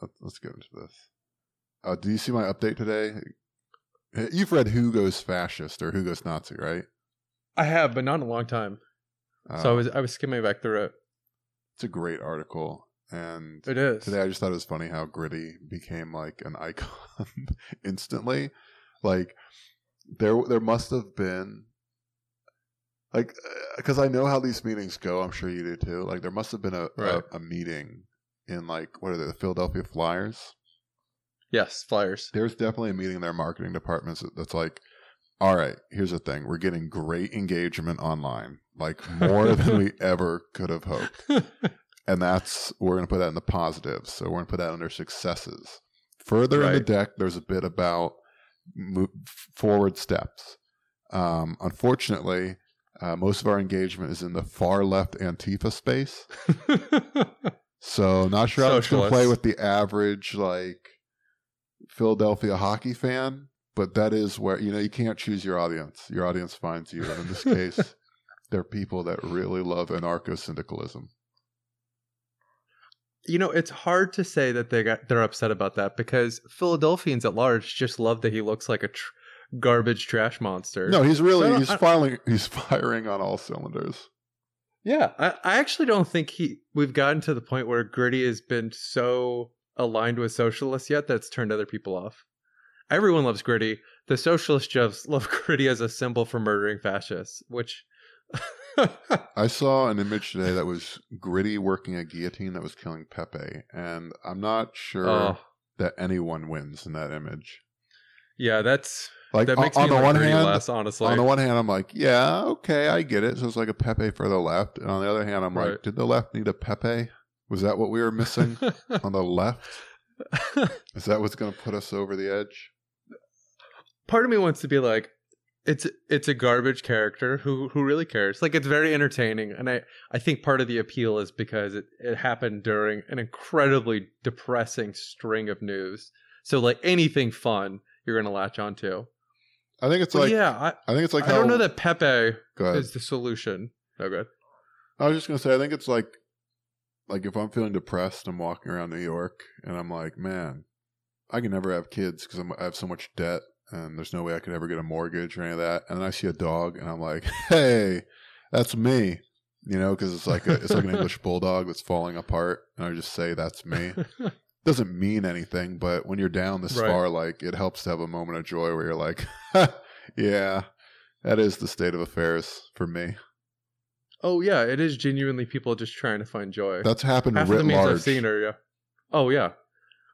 let's, let's get into this. Uh, do you see my update today? You've read Who Goes Fascist or Who Goes Nazi, right? I have, but not in a long time. Uh, so I was I was skimming back through it. It's a great article, and It is. today I just thought it was funny how Gritty became like an icon instantly. Like there, there must have been like because I know how these meetings go. I'm sure you do too. Like there must have been a Right. a, a meeting in like what are they, the Philadelphia Flyers? yes, flyers. There's definitely a meeting in their marketing departments that's like, all right, here's the thing: we're getting great engagement online, like more than we ever could have hoped and that's we're going to put that in the positives. So we're going to put that under successes. Further in the deck, there's a bit about mo- forward steps. Um, unfortunately, uh, most of our engagement is in the far left Antifa space. So not sure how going to play with the average like Philadelphia hockey fan, but that is where you know you can't choose your audience. Your audience finds you. And in this case, they're people that really love anarcho syndicalism. you know, it's hard to say that they got they're upset about that because Philadelphians at large just love that he looks like a tr- garbage trash monster. No, he's really So he's firing he's firing on all cylinders. Yeah, I, I actually don't think he we've gotten to the point where Gritty has been so aligned with socialists yet that's turned other people off. Everyone loves Gritty. The socialists just love Gritty as a symbol for murdering fascists, which I saw an image today that was gritty working a guillotine that was killing Pepe, and I'm not sure oh, that anyone wins in that image. yeah, that's Like that on, makes on me the one hand, less, honestly. on the one hand, I'm like, yeah, okay, I get it. So it's like a Pepe for the left, and on the other hand, I'm Right. like, did the left need a Pepe? Was that what we were missing on the left? Is that what's going to put us over the edge? Part of me wants to be like, it's it's a garbage character who who really cares. Like it's very entertaining, and I I think part of the appeal is because it it happened during an incredibly depressing string of news. So like anything fun, you're gonna latch onto. I think it's like yeah, I, I think it's like I how don't know that Pepe is the solution. Oh, good. I was just gonna say, I think it's like, like if I'm feeling depressed, I'm walking around New York, and I'm like, man, I can never have kids because I have so much debt, and there's no way I could ever get a mortgage or any of that. And then I see a dog, and I'm like, hey, that's me, you know, because it's like a, it's like an English bulldog that's falling apart, and I just say that's me. Doesn't mean anything, but when you're down this Right. far, like it helps to have a moment of joy where you're like, yeah, that is the state of affairs for me. oh yeah, it is genuinely people just trying to find joy. That's happened Half of the memes large. I've seen are yeah. Oh yeah.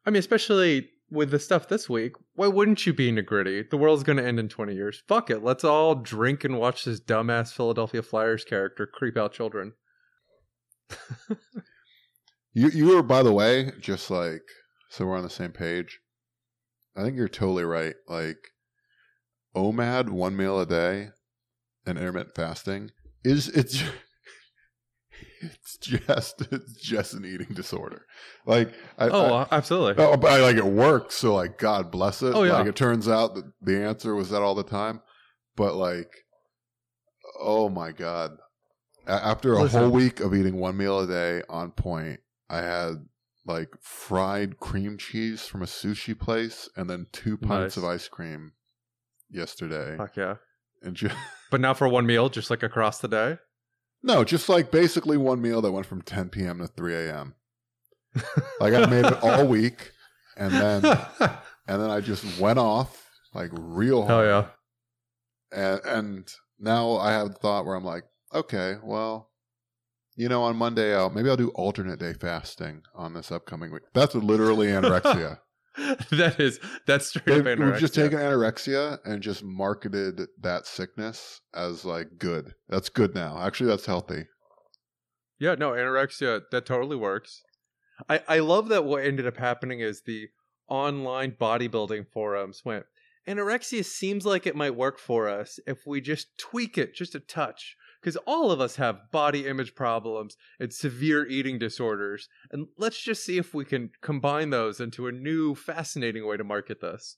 I mean, especially with the stuff this week, why wouldn't you be into gritty? The world's gonna end in twenty years. Fuck it. Let's all drink and watch this dumbass Philadelphia Flyers character creep out children. You you were by the way, just like so we're on the same page. I think you're totally right. Like OMAD, one meal a day, and intermittent fasting is it's it's just it's just an eating disorder. Like I, oh, I, absolutely. oh, but I, like it works. So like God bless it. Oh, yeah. Like it turns out that the answer was that all the time, but like oh my God. After a Listen. whole week of eating one meal a day on point, I had like fried cream cheese from a sushi place and then two pints Nice. of ice cream yesterday. Fuck yeah. And just, But now for one meal, just like across the day. no, just like basically one meal that went from 10 p.m. to 3 a.m. Like I made it all week and then and then I just went off like real oh, hard. Hell yeah. And and now I have the thought where I'm like, okay, well, you know, on Monday I'll maybe I'll do alternate day fasting on this upcoming week. That's literally anorexia. that is that's straight They've, up anorexia. we've just taken anorexia and just marketed that sickness as like good. That's good now. Actually, that's healthy. Yeah, no, anorexia, that totally works. I, I love that what ended up happening is the online bodybuilding forums went, anorexia seems like it might work for us if we just tweak it just a touch. Because all of us have body image problems and severe eating disorders. And let's just see if we can combine those into a new, fascinating way to market this.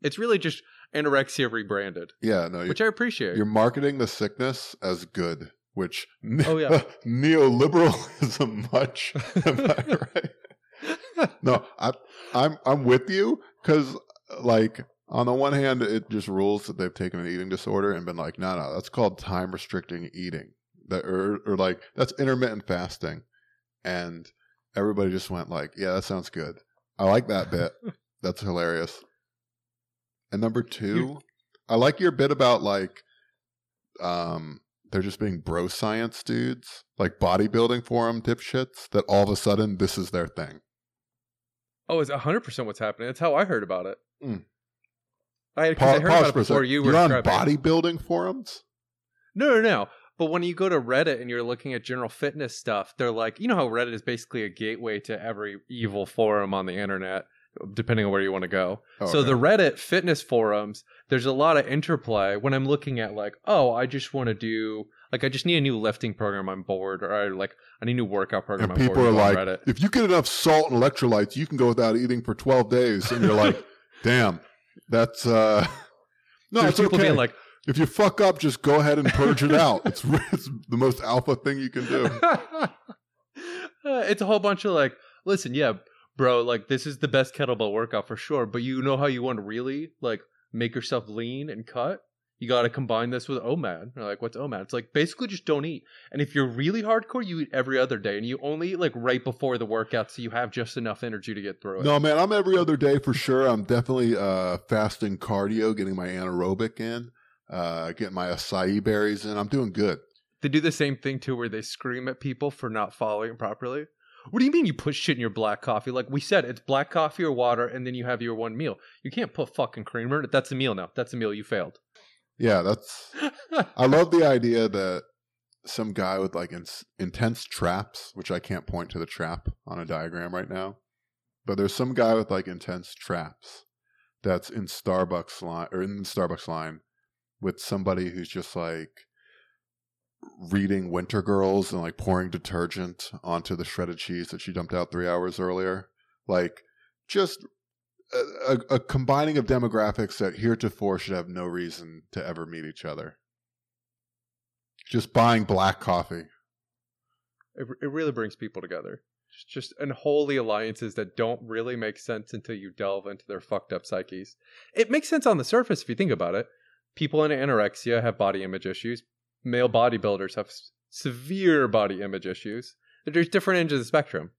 It's really just anorexia rebranded, Yeah, no, which I appreciate. you're marketing the sickness as good, which Oh, yeah. neoliberalism much. Am I right? no, I, I'm I'm with you because like on the one hand, it just rules that they've taken an eating disorder and been like, no, no, that's called time restricting eating, that or or like that's intermittent fasting, and everybody just went like, yeah, that sounds good. I like that bit. That's hilarious. And number two, I like your bit about like, um, they're just being bro science dudes, like bodybuilding forum dipshits. That all of a sudden this is their thing. Oh, it's hundred percent what's happening. That's how I heard about it. Mm. I, Pa- I heard about it before you were on bodybuilding forums. No, no, no. But when you go to Reddit and you're looking at general fitness stuff, they're like, you know how Reddit is basically a gateway to every evil forum on the internet, depending on where you want to go. Oh, So okay. the Reddit fitness forums, there's a lot of interplay when I'm looking at like, oh, I just want to do like I just need a new lifting program. I'm bored, or I like I need a new workout program. and I'm people bored, are like, Reddit. if you get enough salt and electrolytes, you can go without eating for 12 days. And you're like, damn, that's uh no, there's it's people okay. being like, if you fuck up, just go ahead and purge it out. It's, it's the most alpha thing you can do. Uh, it's a whole bunch of like, listen, yeah, bro, like this is the best kettlebell workout for sure. But you know how you want to really like make yourself lean and cut? You got to combine this with OMAD. They're like, what's OMAD? It's like basically just don't eat. And if you're really hardcore, you eat every other day, and you only eat like right before the workout, so you have just enough energy to get through it. No, man, I'm every other day for sure. I'm definitely uh, fasting cardio, getting my anaerobic in, uh, getting my acai berries in. I'm doing good. They do the same thing too, where they scream at people for not following properly. What do you mean you put shit in your black coffee? Like we said, it's black coffee or water, and then you have your one meal. You can't put fucking creamer in it. That's a meal now. That's a meal. You failed. Yeah, that's. I love the idea that some guy with like ins intense traps, which I can't point to the trap on a diagram right now, but there's some guy with like intense traps that's in Starbucks line or in the Starbucks line with somebody who's just like reading Wintergirls and like pouring detergent onto the shredded cheese that she dumped out three hours earlier. Like just a, a, combining of demographics that heretofore should have no reason to ever meet each other. Just buying black coffee. It, it really brings people together. Just, just unholy alliances that don't really make sense until you delve into their fucked up psyches. It makes sense on the surface if you think about it. People in anorexia have body image issues. Male bodybuilders have severe body image issues. There's different ends of the spectrum.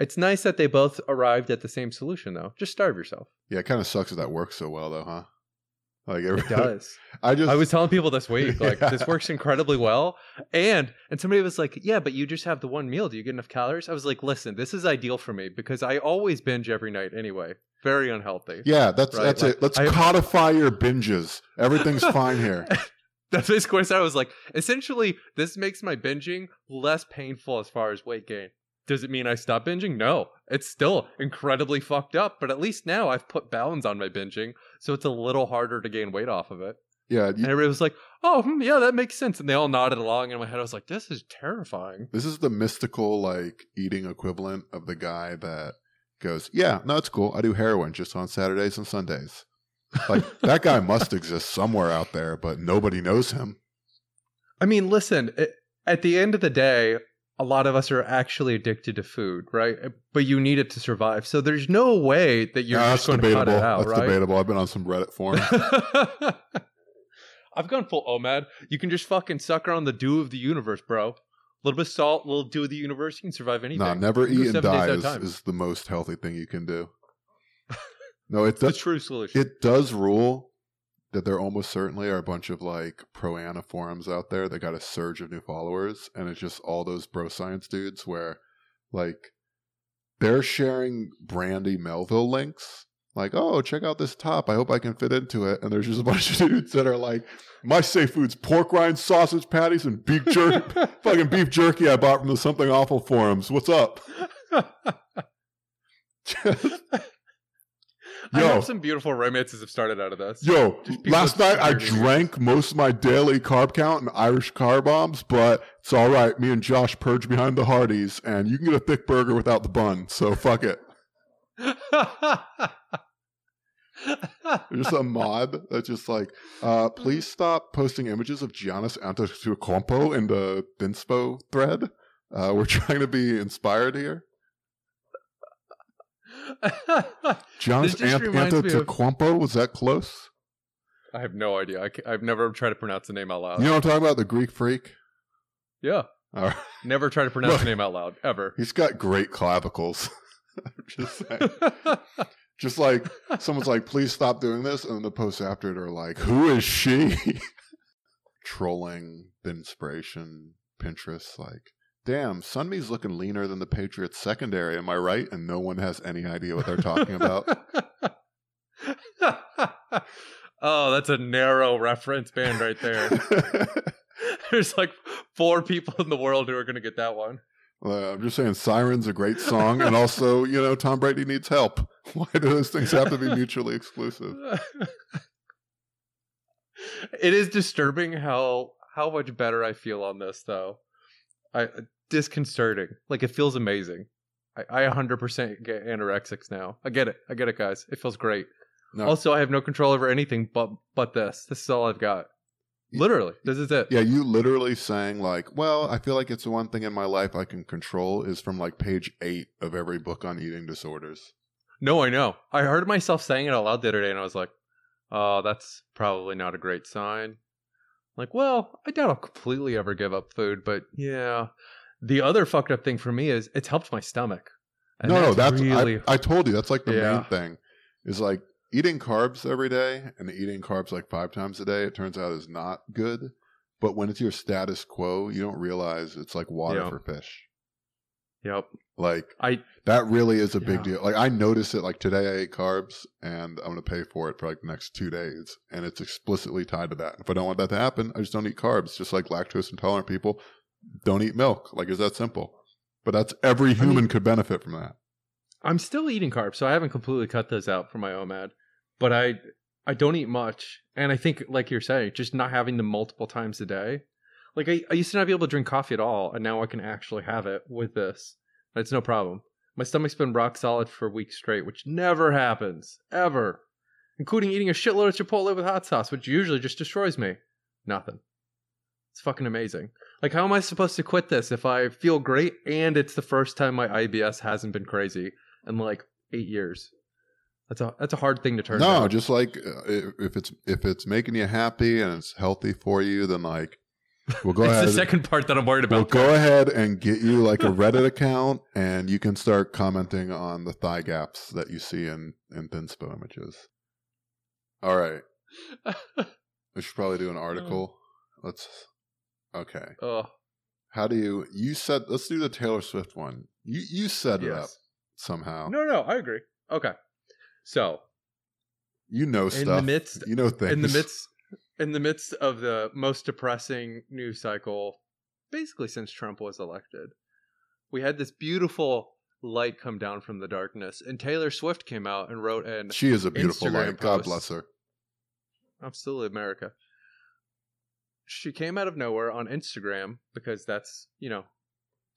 It's nice that they both arrived at the same solution, though. Just starve yourself. Yeah, it kind of sucks that that works so well, though, huh? Like It does. I just I was telling people this week, like Yeah. this works incredibly well. And and somebody was like, Yeah, but you just have the one meal. Do you get enough calories? I was like, Listen, this is ideal for me because I always binge every night anyway. Very unhealthy. yeah, that's Right, that's like, it. Let's I- codify your binges. Everything's fine here. That's basically what I was like, essentially, this makes my binging less painful as far as weight gain. Does it mean I stop binging? No. It's still incredibly fucked up, but at least now I've put bounds on my binging, so it's a little harder to gain weight off of it. Yeah, And everybody was like, "Oh, hmm, yeah, that makes sense." And they all nodded along. And in my head, I was like, "This is terrifying." this is the mystical like eating equivalent of the guy that goes, "Yeah, no, it's cool. I do heroin just on Saturdays and Sundays." Like that guy must exist somewhere out there, but nobody knows him. I mean, listen. It, at the end of the day, a lot of us are actually addicted to food, right? But you need it to survive. So there's no way that you're Nah, just going to cut debatable. it out, that's right? debatable. I've been on some Reddit forums. I've gone full OMAD. You can just fucking sucker on the dew of the universe, bro. A little bit of salt, a little dew of the universe. You can survive anything. nah, never You can go eat and die is, is the most healthy thing you can do. No, it the true solution. It does rule that there almost certainly are a bunch of like pro ana forums out there that got a surge of new followers, and it's just all those bro science dudes where like they're sharing Brandy Melville links. Like, oh, check out this top. I hope I can fit into it. And there's just a bunch of dudes that are like, my safe foods: pork rind, sausage patties, and beef jerky. fucking beef jerky I bought from the Something Awful forums. What's up? I Yo. hope some beautiful romances have started out of this. Yo, last night I drank most of my daily carb count and Irish car bombs, but it's all right. Me and Josh purge behind the Hardee's, and you can get a thick burger without the bun. So fuck it. There's a mod that's just like, uh, please stop posting images of Giannis Antetokounmpo in the Thinspo thread. Uh, we're trying to be inspired here. John's This just Ant- reminds me of- was that close? I have no idea. I ca- I've never tried to pronounce the name out loud. You know what I'm talking about? The Greek freak. yeah, All right. never try to pronounce the name out loud ever. He's got great clavicles. I'm just saying. Just like someone's like, please stop doing this, and the posts after it are like, who is she? Trolling the inspiration, Pinterest, like, damn, Sunmi's looking leaner than the Patriots secondary, am I right? And no one has any idea what they're talking about. oh, that's a narrow reference band right there. There's like four people in the world who are going to get that one. Uh, I'm just saying, Siren's a great song, and also, you know, Tom Brady needs help. Why do those things have to be mutually exclusive? it is disturbing how how much better I feel on this though. I disconcerting. Like it feels amazing. I, I 100% get anorexics now. I get it. I get it, guys. It feels great. No, Also, I have no control over anything but but this. This is all I've got. Literally, this is it. yeah, you literally saying like, "Well, I feel like it's the one thing in my life I can control." Is from like page eight of every book on eating disorders. No, I know. I heard myself saying it out loud the other day, and I was like, "Oh, that's probably not a great sign." Like, well, I doubt I'll completely ever give up food, but yeah. The other fucked up thing for me is it's helped my stomach. And no, no, that's really I, I told you that's like the Yeah. main thing. Is like eating carbs every day and eating carbs like five times a day. It turns out is not good. But when it's your status quo, you don't realize it's like water Yeah. for fish. Yep. Like I that really is a big deal. Like I notice it. Like today, I ate carbs, and I'm going to pay for it for like the next two days, and it's explicitly tied to that. If I don't want that to happen, I just don't eat carbs. Just like lactose intolerant people don't eat milk. Like is that simple. But that's every human mean- could benefit from that. I'm still eating carbs, so I haven't completely cut those out for my OMAD. But I I don't eat much, and I think, like you're saying, just not having them multiple times a day. Like I, I used to not be able to drink coffee at all, and now I can actually have it with this. It's no problem. My stomach's been rock solid for weeks straight, which never happens ever, including eating a shitload of Chipotle with hot sauce, which usually just destroys me. Nothing. It's fucking amazing. Like, how am I supposed to quit this if I feel great and it's the first time my IBS hasn't been crazy in like eight years? That's a that's a hard thing to turn. No, down. just like uh, if if it's if it's making you happy and it's healthy for you, then like we'll go it's ahead. the second part that I'm worried about. We'll go ahead and get you like a Reddit account, and you can start commenting on the thigh gaps that you see in in Thinspo images. All right, we should probably do an article. Let's. Okay, oh how do you? You said let's do the Taylor Swift one. You you set it up somehow. No, no, I agree. Okay, so You know stuff. in the midst you know things. in the midst in the midst of the most depressing news cycle basically since Trump was elected we had this beautiful light come down from the darkness and Taylor Swift came out and wrote an She is a beautiful Instagram light. God bless her. absolutely America she came out of nowhere on Instagram because that's you know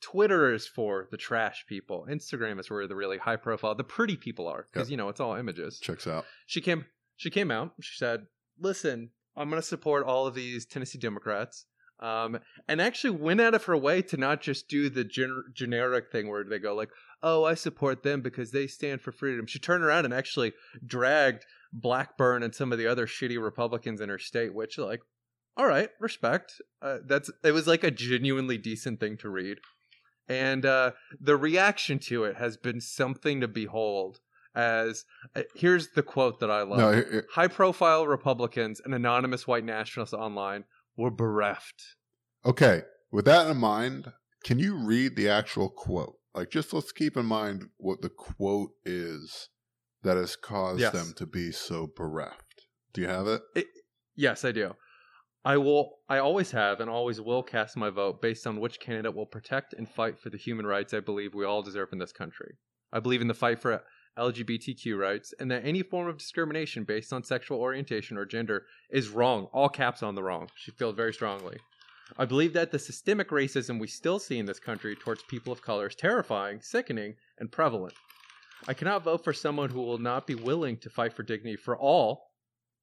Twitter is for the trash people Instagram is where the really high profile the pretty people are because Yep. you know it's all images Checks out. she came she came out she said listen i'm going to support all of these tennessee democrats um, and actually went out of her way to not just do the gen- generic thing where they go like oh i support them because they stand for freedom she turned around and actually dragged blackburn and some of the other shitty republicans in her state which like all right respect uh, that's it was like a genuinely decent thing to read and uh, the reaction to it has been something to behold as uh, here's the quote that I love. No, here- here- High profile Republicans and anonymous white nationalists online were bereft. Okay, with that in mind, can you read the actual quote? Like, just let's keep in mind what the quote is that has caused Yes. them to be so bereft. Do you have it? Yes, I do. I will I always have and always will cast my vote based on which candidate will protect and fight for the human rights I believe we all deserve in this country. I believe in the fight for LGBTQ rights and that any form of discrimination based on sexual orientation or gender is wrong. All caps on the wrong. She feels very strongly. I believe that the systemic racism we still see in this country towards people of color is terrifying, sickening, and prevalent. I cannot vote for someone who will not be willing to fight for dignity for all,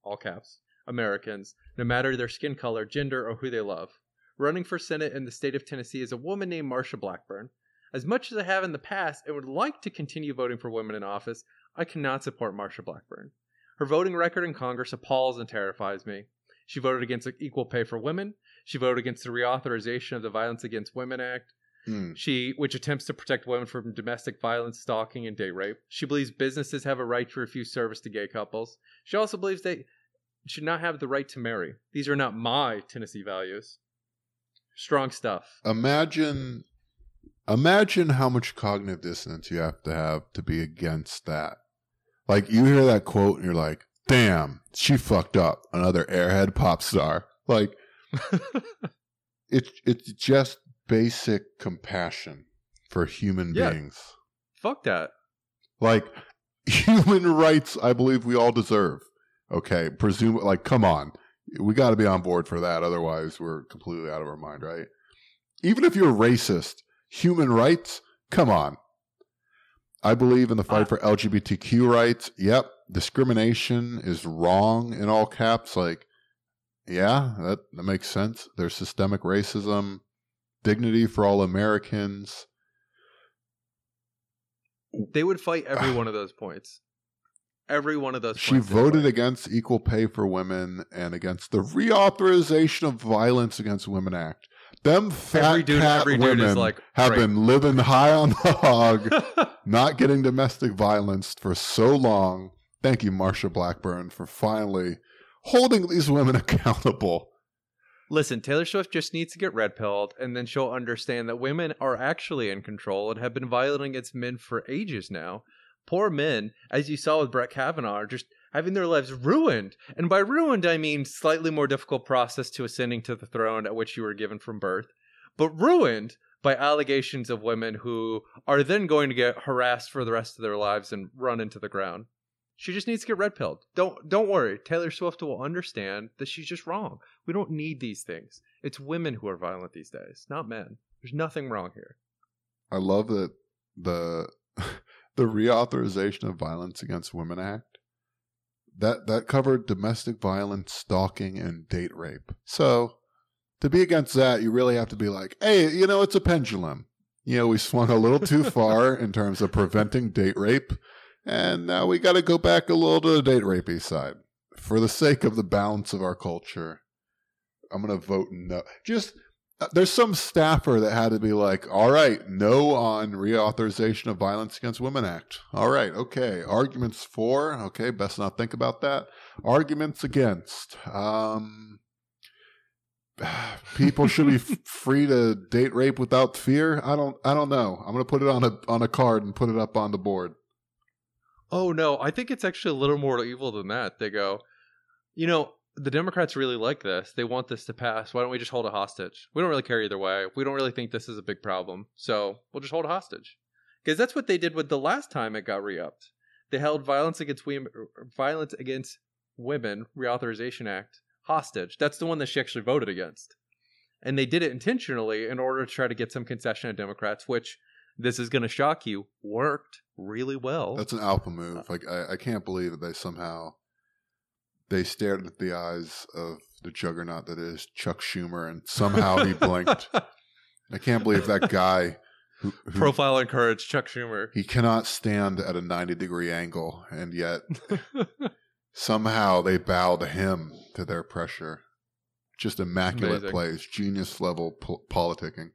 all caps, Americans, no matter their skin color, gender, or who they love. Running for Senate in the state of Tennessee is a woman named Marsha Blackburn. As much as I have in the past and would like to continue voting for women in office, I cannot support Marsha Blackburn. Her voting record in Congress appalls and terrifies me. She voted against equal pay for women. She voted against the reauthorization of the Violence Against Women Act. Hmm. She, which attempts to protect women from domestic violence, stalking, and date rape. She believes businesses have a right to refuse service to gay couples. She also believes they should not have the right to marry. These are not my Tennessee values. Strong stuff. Imagine, imagine how much cognitive dissonance you have to have to be against that. Like you hear that quote and you're like, "Damn, she fucked up." Another airhead pop star. Like it's it's just basic compassion for human Yeah. beings. Fuck that. Like human rights, I believe we all deserve. Okay, presume like come on. We got to be on board for that otherwise we're completely out of our mind, right? Even if you're racist, human rights, come on. I believe in the fight Uh, for LGBTQ rights. Yep, discrimination is wrong in all caps like yeah, that, that makes sense. There's systemic racism, dignity for all Americans. They would fight every one of those points. Every one of those She voted against equal pay for women and against the reauthorization of Violence Against Women Act. Them fat Every dude, cat every women like, have been living high on the hog, not getting domestic violence for so long. Thank you, Marsha Blackburn, for finally holding these women accountable. Listen, Taylor Swift just needs to get red pilled, and then she'll understand that women are actually in control and have been violating against men for ages now. Poor men, as you saw with Brett Kavanaugh, are just having their lives ruined. And by ruined, I mean slightly more difficult process to ascending to the throne at which you were given from birth, but ruined by allegations of women who are then going to get harassed for the rest of their lives and run into the ground. She just needs to get red pilled. Don't don't worry. Taylor Swift will understand that she's just wrong. We don't need these things. It's women who are violent these days, not men. There's nothing wrong here. I love that the the reauthorization of Violence Against Women Act that that covered domestic violence, stalking, and date rape. So to be against that, you really have to be like, hey, you know, it's a pendulum. You know, we swung a little too far in terms of preventing date rape, and now we got to go back a little to the date rapey side for the sake of the balance of our culture. I'm gonna vote no. Just there's some staffer that had to be like, all right, no on reauthorization of Violence Against Women Act. All right, okay. Arguments for, okay, best not think about that. Arguments against. Um, people should be f- free to date rape without fear. I don't. I don't know. I'm gonna put it on a on a card and put it up on the board. Oh no, I think it's actually a little more evil than that. They go, you know, the Democrats really like this. They want this to pass. Why don't we just hold a hostage? We don't really care either way. We don't really think this is a big problem. So we'll just hold a hostage. Because that's what they did with the last time it got re-upped. They held violence against women, violence against women reauthorization act hostage. That's the one that she actually voted against. And they did it intentionally in order to try to get some concession of Democrats, which this is going to shock you, worked really well. That's an alpha move. Like I, I can't believe that they somehow they stared at the eyes of the juggernaut that is Chuck Schumer, and somehow he blinked. I can't believe that guy who, who Profile and courage, Chuck Schumer. he cannot stand at a ninety degree angle, and yet somehow they bow to him to their pressure. Just immaculate Amazing. plays, genius level po- politicking.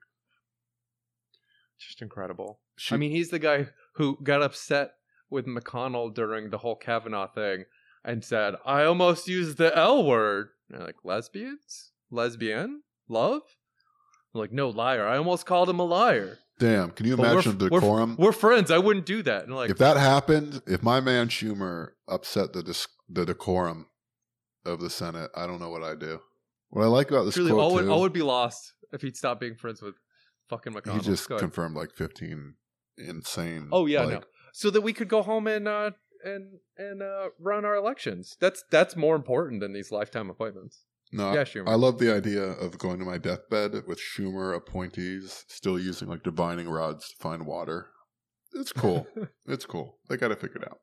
Just incredible. She, I mean, he's the guy who got upset with McConnell during the whole Kavanaugh thing and said, I almost used the L word. And they're like, lesbians? Lesbian? Love? I'm like, no, liar. I almost called him a liar. damn, can you But we're- imagine the we're- decorum? We're friends. I wouldn't do that. And like, if that happened, if my man Schumer upset the dis- the decorum of the Senate, I don't know what I'd do. What I like about this truly, quote all would, too, all would be lost if he'd stop being friends with fucking McConnell. he just confirmed like fifteen insane. Oh yeah, like, no. So that we could go home and uh and and uh run our elections. That's that's more important than these lifetime appointments. No, Yeah, I- Schumer. I love the idea of going to my deathbed with Schumer appointees still using like divining rods to find water. It's cool. it's cool. They got to figure it out.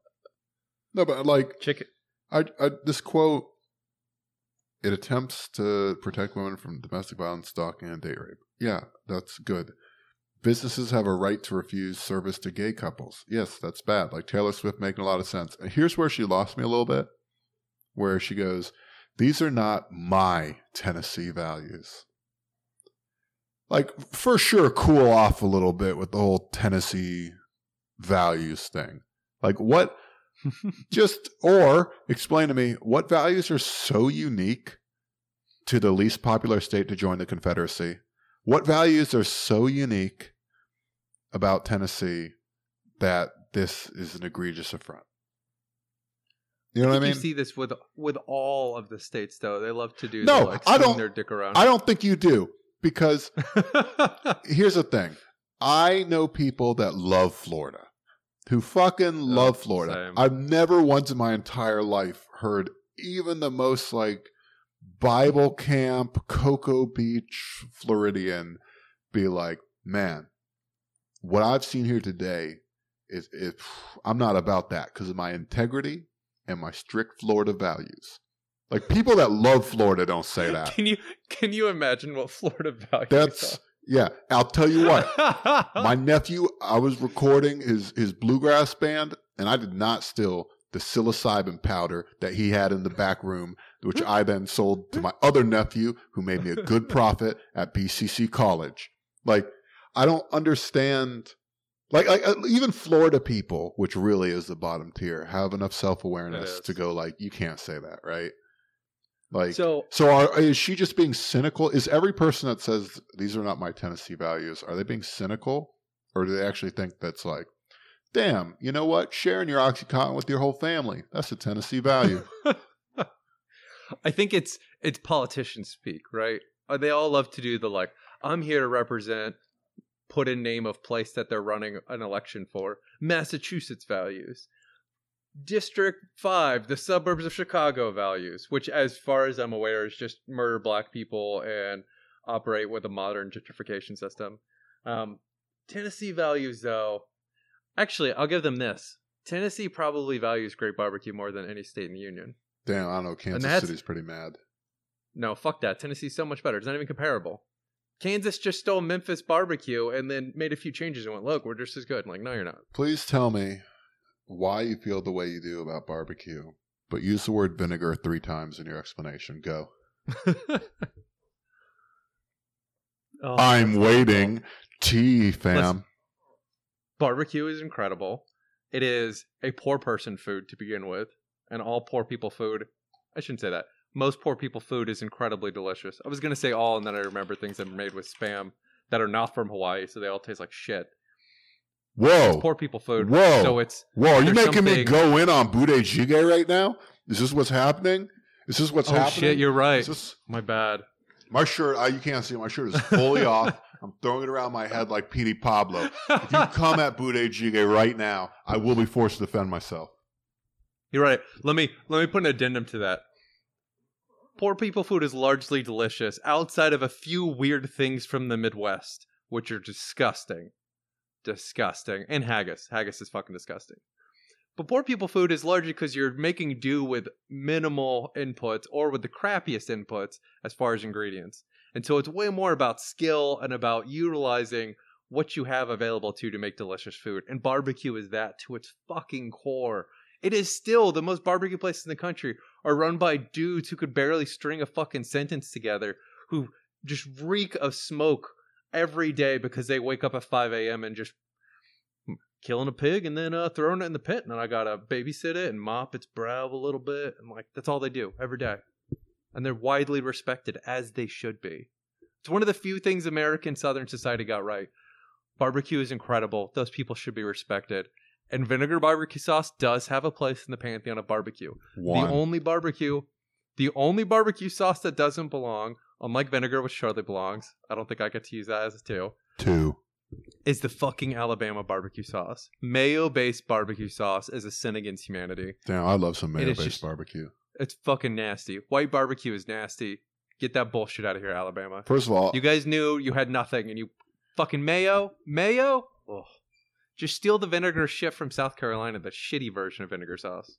No, but like Chicken. I, I this quote, it attempts to protect women from domestic violence, stalking, and date rape. Yeah, that's good. Businesses have a right to refuse service to gay couples. Yes, that's bad. Like Taylor Swift making a lot of sense. And Here's where she lost me a little bit, where she goes, These are not my Tennessee values. Like, for sure, cool off a little bit with the whole Tennessee values thing. Like, what? just, or explain to me what values are so unique to the least popular state to join the Confederacy? What values are so unique about Tennessee that this is an egregious affront? You know what I mean? You see this with with all of the states, though. They love to do No, the, like, I don't- their dick around. I don't think you do because here's the thing. I know people that love Florida who fucking love Florida. same. I've never once in my entire life heard even the most like Bible camp, Cocoa Beach Floridian be like, man, what I've seen here today is, is I'm not about that because of my integrity and my strict Florida values. Like people that love Florida don't say that. Can you can you imagine what Florida values? That's yeah. I'll tell you what. My nephew, I was recording his his bluegrass band, and I did not steal the psilocybin powder that he had in the back room, which I then sold to my other nephew, who made me a good profit at BCC College. Like, I don't understand. Like, like uh, even Florida people, which really is the bottom tier, have enough self awareness to go like, you can't say that, right? Like, so so are, is she just being cynical? Is every person that says these are not my Tennessee values, are they being cynical? Or do they actually think that's like, damn, you know what? Sharing your Oxycontin with your whole family. That's a Tennessee value. I think it's it's politicians speak, right? Uh, They all love to do the like, I'm here to represent, put in name of place that they're running an election for. Massachusetts values. District 5, the suburbs of Chicago values, which as far as I'm aware is just murder black people and operate with a modern gentrification system. Um, Tennessee values though, actually, I'll give them this. Tennessee probably values great barbecue more than any state in the union. damn, I don't know. Kansas City's pretty mad. No, fuck that. Tennessee's so much better. It's not even comparable. Kansas just stole Memphis barbecue and then made a few changes and went, look, we're just as good. I'm like, no, you're not. Please tell me why you feel the way you do about barbecue, but use the word vinegar three times in your explanation. Go. Oh, I'm waiting. Tea, fam. Barbecue is incredible. It is a poor person food to begin with, and all poor people food. I shouldn't say that. Most poor people food is incredibly delicious. I was gonna say all, and then I remember things that are made with spam that are not from Hawaii, so they all taste like shit. Whoa. It's poor people food. Whoa. So it's Whoa, are you making me go in on Budae Jjigae right now? Is this what's happening? Is this what's oh happening? shit, you're right. Is this, My bad. my shirt, I, you can't see it. My shirt is fully off. I'm throwing it around my head like Petey Pablo. If you come at Budae Jjigae right now, I will be forced to defend myself. You're right. Let me let me put an addendum to that. Poor people food is largely delicious outside of a few weird things from the Midwest, which are disgusting. Disgusting. And haggis. Haggis is fucking disgusting. But poor people food is largely because you're making do with minimal inputs or with the crappiest inputs as far as ingredients. And so it's way more about skill and about utilizing what you have available to you to make delicious food. And barbecue is that to its fucking core. It is still the most barbecue places in the country are run by dudes who could barely string a fucking sentence together, who just reek of smoke every day because they wake up at 5 a.m. and just killing a pig and then uh, throwing it in the pit. And then I gotta babysit it and mop its brow a little bit. And like, that's all they do every day. And they're widely respected as they should be. It's one of the few things American Southern society got right. Barbecue is incredible. Those people should be respected. And vinegar barbecue sauce does have a place in the pantheon of barbecue. One. The only barbecue, the only barbecue sauce that doesn't belong, unlike vinegar, which surely belongs, I don't think I get to use that as a two, Two. is the fucking Alabama barbecue sauce. Mayo based barbecue sauce is a sin against humanity. Damn, I love some mayo based just- barbecue. It's fucking nasty. White barbecue is nasty. Get that bullshit out of here, Alabama. First of all, You guys knew you had nothing and you fucking mayo? Mayo? Ugh. Just steal the vinegar shit from South Carolina, the shitty version of vinegar sauce.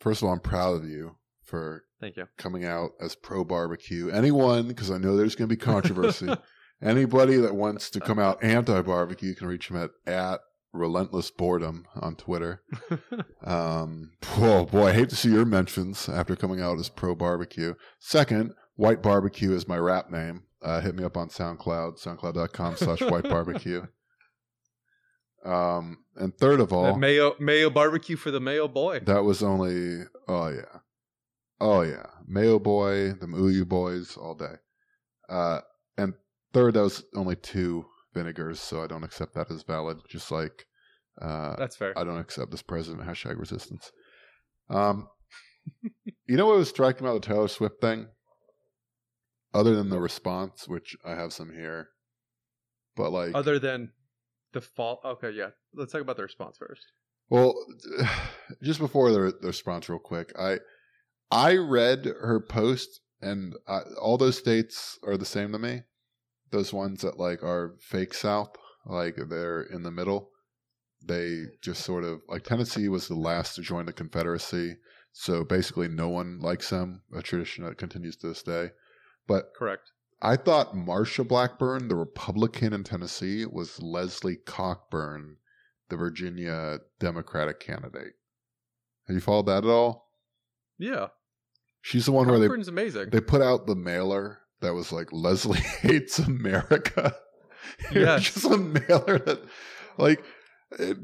first of all, I'm proud of you for Thank you. coming out as pro barbecue. Anyone, because I know there's going to be controversy. Anybody that wants to come out anti-barbecue can reach him at at relentless boredom on Twitter. Um, oh boy, I hate to see your mentions after coming out as pro barbecue. Second, white barbecue is my rap name. Uh, hit me up on SoundCloud, soundcloud.com slash white barbecue. Um, and third of all, That mayo mayo barbecue for the mayo boy. that was only, oh yeah. Oh yeah. Mayo Boy, the Uyu Boys, all day. Uh, and third, that was only two vinegars, so I don't accept that as valid. Just like, uh, That's fair. I don't accept this president hashtag resistance. Um, you know what was striking about the Taylor Swift thing? Other than the response, which I have some here, but like, Other than the fall. Okay, yeah. Let's talk about the response first. well, just before the, the response, real quick, I I read her post, and I, all those states are the same to me. Those ones that like are fake South, like they're in the middle. They just sort of like Tennessee was the last to join the Confederacy, so basically no one likes them. A tradition that continues to this day. But Correct. I thought Marsha Blackburn, the Republican in Tennessee, was Leslie Cockburn, the Virginia Democratic candidate. Have you followed that at all? Yeah. She's the one where they Cockburn's amazing. they put out the mailer that was like Leslie hates America. Yes. just a mailer that like it,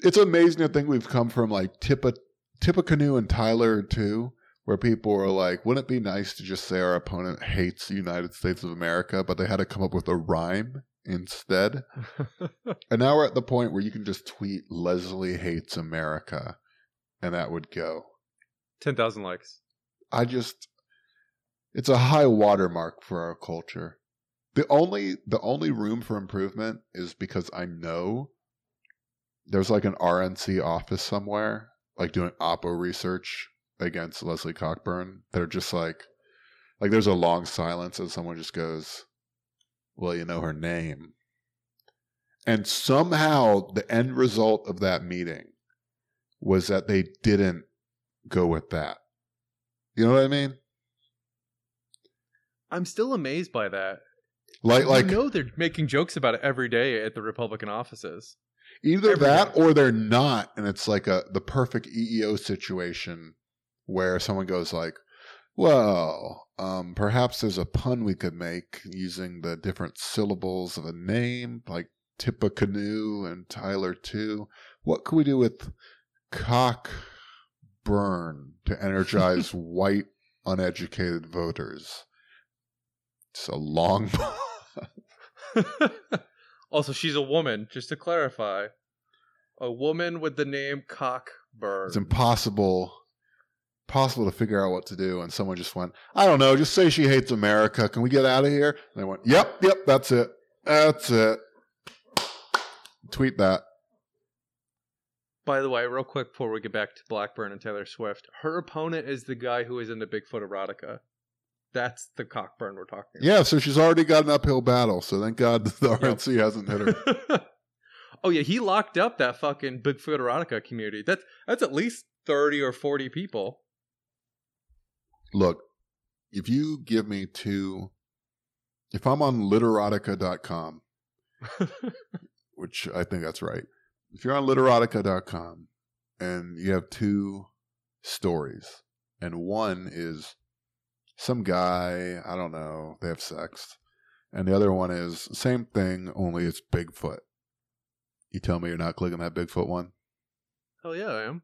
it's amazing to think we've come from like Tippa Tippecanoe and Tyler too, where people were like, wouldn't it be nice to just say our opponent hates the United States of America, but they had to come up with a rhyme instead. And now we're at the point where you can just tweet Leslie hates America and that would go. 10,000 likes. I just it's a high watermark for our culture. The only the only room for improvement is because I know there's like an RNC office somewhere, like doing Oppo research against Leslie Cockburn. They're just like like there's a long silence and someone just goes, Well, you know her name. And somehow the end result of that meeting was that they didn't go with that. You know what I mean? I'm still amazed by that. Like like you know they're making jokes about it every day at the Republican offices. either every that day. or they're not and it's like a the perfect EEO situation where someone goes like, "Well, um perhaps there's a pun we could make using the different syllables of a name like Tippecanoe and Tyler too. What could we do with cock burn to energize white uneducated voters?" It's a long also, she's a woman, just to clarify. A woman with the name Cockburn. it's impossible possible to figure out what to do and someone just went i don't know just say she hates america can we get out of here and they went yep yep that's it that's it tweet that By the way, real quick before we get back to Blackburn and Taylor Swift, her opponent is the guy who is into Bigfoot erotica. That's the Cockburn we're talking yeah so she's already got an uphill battle so thank god the Yep. rnc hasn't hit her oh yeah, he locked up that fucking Bigfoot erotica community. That's that's at least thirty or forty people. look if you give me two if i'm on literotica.com which I think that's right. If you're on literotica.com and you have two stories, and one is some guy, I don't know, they have sex, and the other one is same thing, only it's Bigfoot. You tell me you're not clicking that Bigfoot one? Hell yeah, I am.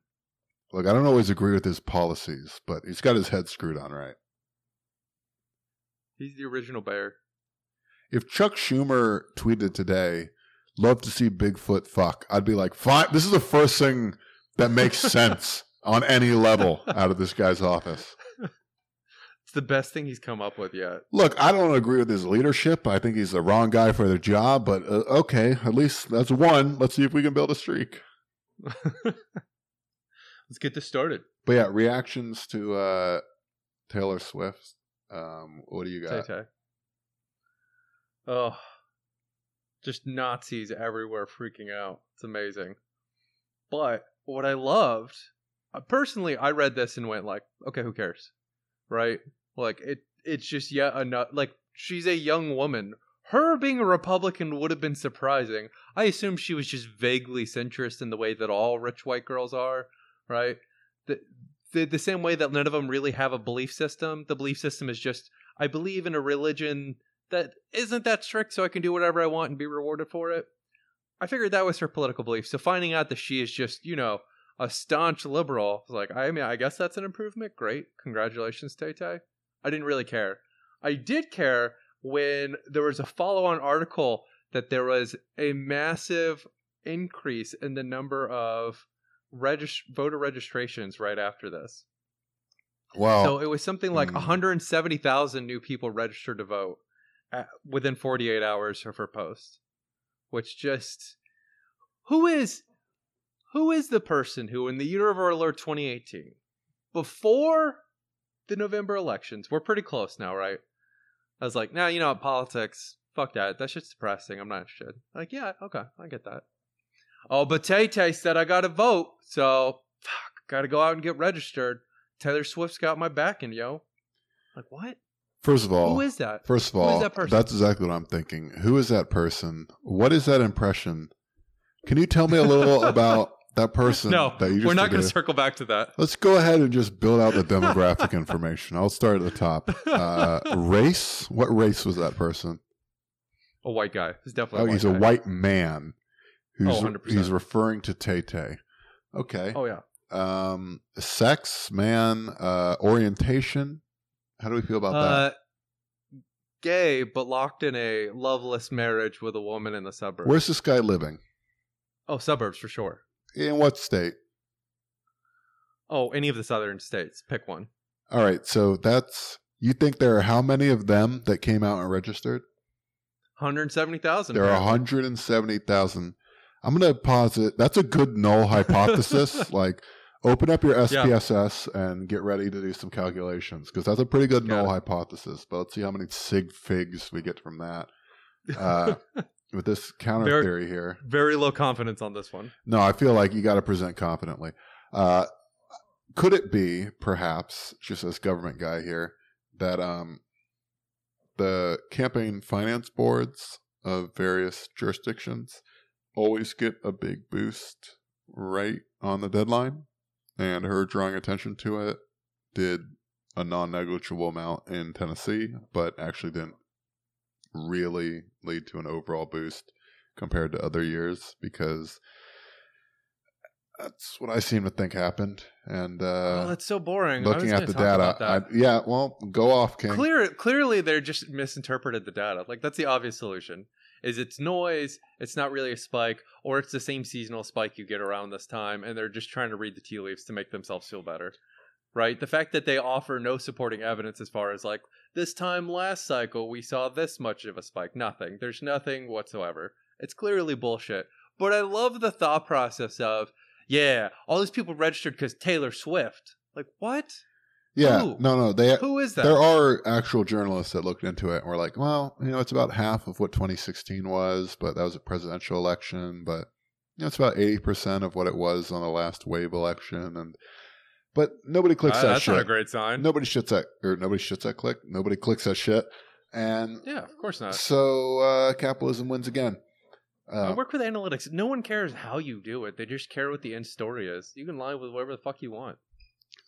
Look, I don't always agree with his policies, but he's got his head screwed on right. He's the original bear. If Chuck Schumer tweeted today, love to see Bigfoot fuck, I'd be like, fine, this is the first thing that makes sense on any level out of this guy's office. The best thing he's come up with yet. Look, I don't agree with his leadership. I think he's the wrong guy for the job, but uh, okay, at least that's one. Let's see if we can build a streak. Let's get this started. But yeah, reactions to uh, Taylor Swift. Um, what do you got? Tay. Oh, just Nazis everywhere freaking out. It's amazing. But what I loved, uh, personally, I read this and went like, okay, who cares, right? Like it, it's just yet another. Like she's a young woman. her being a Republican would have been surprising. I assume she was just vaguely centrist in the way that all rich white girls are, right? The, the, the same way that none of them really have a belief system. The belief system is just, I believe in a religion that isn't that strict, so I can do whatever I want and be rewarded for it. I figured that was her political belief. So finding out that she is just, you know, a staunch liberal, was like, I mean, I guess that's an improvement. Great. Congratulations, Tay Tay. I didn't really care. I did care when there was a follow on article that there was a massive increase in the number of regist- voter registrations right after this. Wow. So it was something like Hmm. 170,000 new people registered to vote at, within 48 hours of her post, which just who is who is the person who in the year of our Lord 2018 before the November elections, we're pretty close now, right? I was like, nah, you know what, politics, fuck that. That's just depressing. I'm not interested. Like, yeah, okay, I get that. Oh, but Tay Tay said I gotta vote, so fuck, gotta go out and get registered. Taylor Swift's got my backing, yo. Like what? First of all, Who is that? First of Who is all, that person? that's exactly what I'm thinking. Who is that person? What is that impression? Can you tell me a little about that person? No, that you just we're not going to circle back to that. Let's go ahead and just build out the demographic information. I'll start at the top. Uh, race? What race was that person? a white guy. He's definitely. Oh, a white he's a white man. Who's Oh, 100%. he's referring to Tay Tay. Okay. Oh yeah. Um, sex, man, uh, orientation. How do we feel about that? Uh, gay, but locked in a loveless marriage with a woman in the suburbs. Where's this guy living? oh, suburbs for sure. In what state? Oh, any of the southern states. Pick one. All right, so that's you think there are how many of them that came out and registered? Hundred seventy thousand. There are 170,000. I'm going to posit that's a good null hypothesis. like open up your SPSS and get ready to do some calculations because that's a pretty good Got null it. hypothesis. But let's see how many sig figs we get from that. Uh, with this counter Very- theory here. Very low confidence on this one. No, I feel like you got to present confidently. Uh, could it be, perhaps, just as government guy here, that um, the campaign finance boards of various jurisdictions always get a big boost right on the deadline, and her drawing attention to it did a non-negligible amount in Tennessee, but actually didn't really lead to an overall boost compared to other years because that's what I seem to think happened. And oh, uh, that's so boring. Looking at the data, I, yeah, well, go off, King. Clear, clearly, they're just misinterpreted the data. Like that's the obvious solution. Is it's noise? It's not really a spike, or it's the same seasonal spike you get around this time, and they're just trying to read the tea leaves to make themselves feel better. Right? The fact that they offer no supporting evidence as far as like this time last cycle we saw this much of a spike. Nothing. There's nothing whatsoever. It's clearly bullshit. But I love the thought process of yeah, all these people registered because Taylor Swift. Like what? Yeah, Who? no, no, they Who is that? there are actual journalists that looked into it and were like, well, you know, it's about half of what 2016 was, but that was a presidential election, but you know, it's about 80% of what it was on the last wave election and but nobody clicks Uh, that that's shit. not a great sign. Nobody shits that or nobody shits that click. Nobody clicks that shit. And Yeah, of course not. so uh capitalism wins again. I Uh, work with analytics. No one cares how you do it. They just care what the end story is. You can lie with whatever the fuck you want.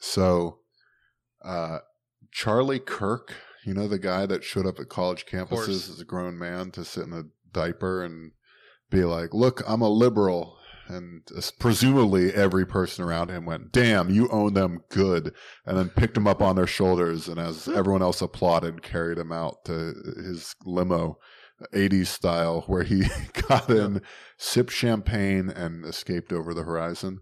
So, uh, Charlie Kirk, you know, the guy that showed up at college campuses as a grown man to sit in a diaper and be like, look, I'm a liberal. And uh, presumably every person around him went, damn, you own them good. And then picked him up on their shoulders. And as everyone else applauded, carried him out to his limo, 80s style, where he got in, sipped champagne, and escaped over the horizon.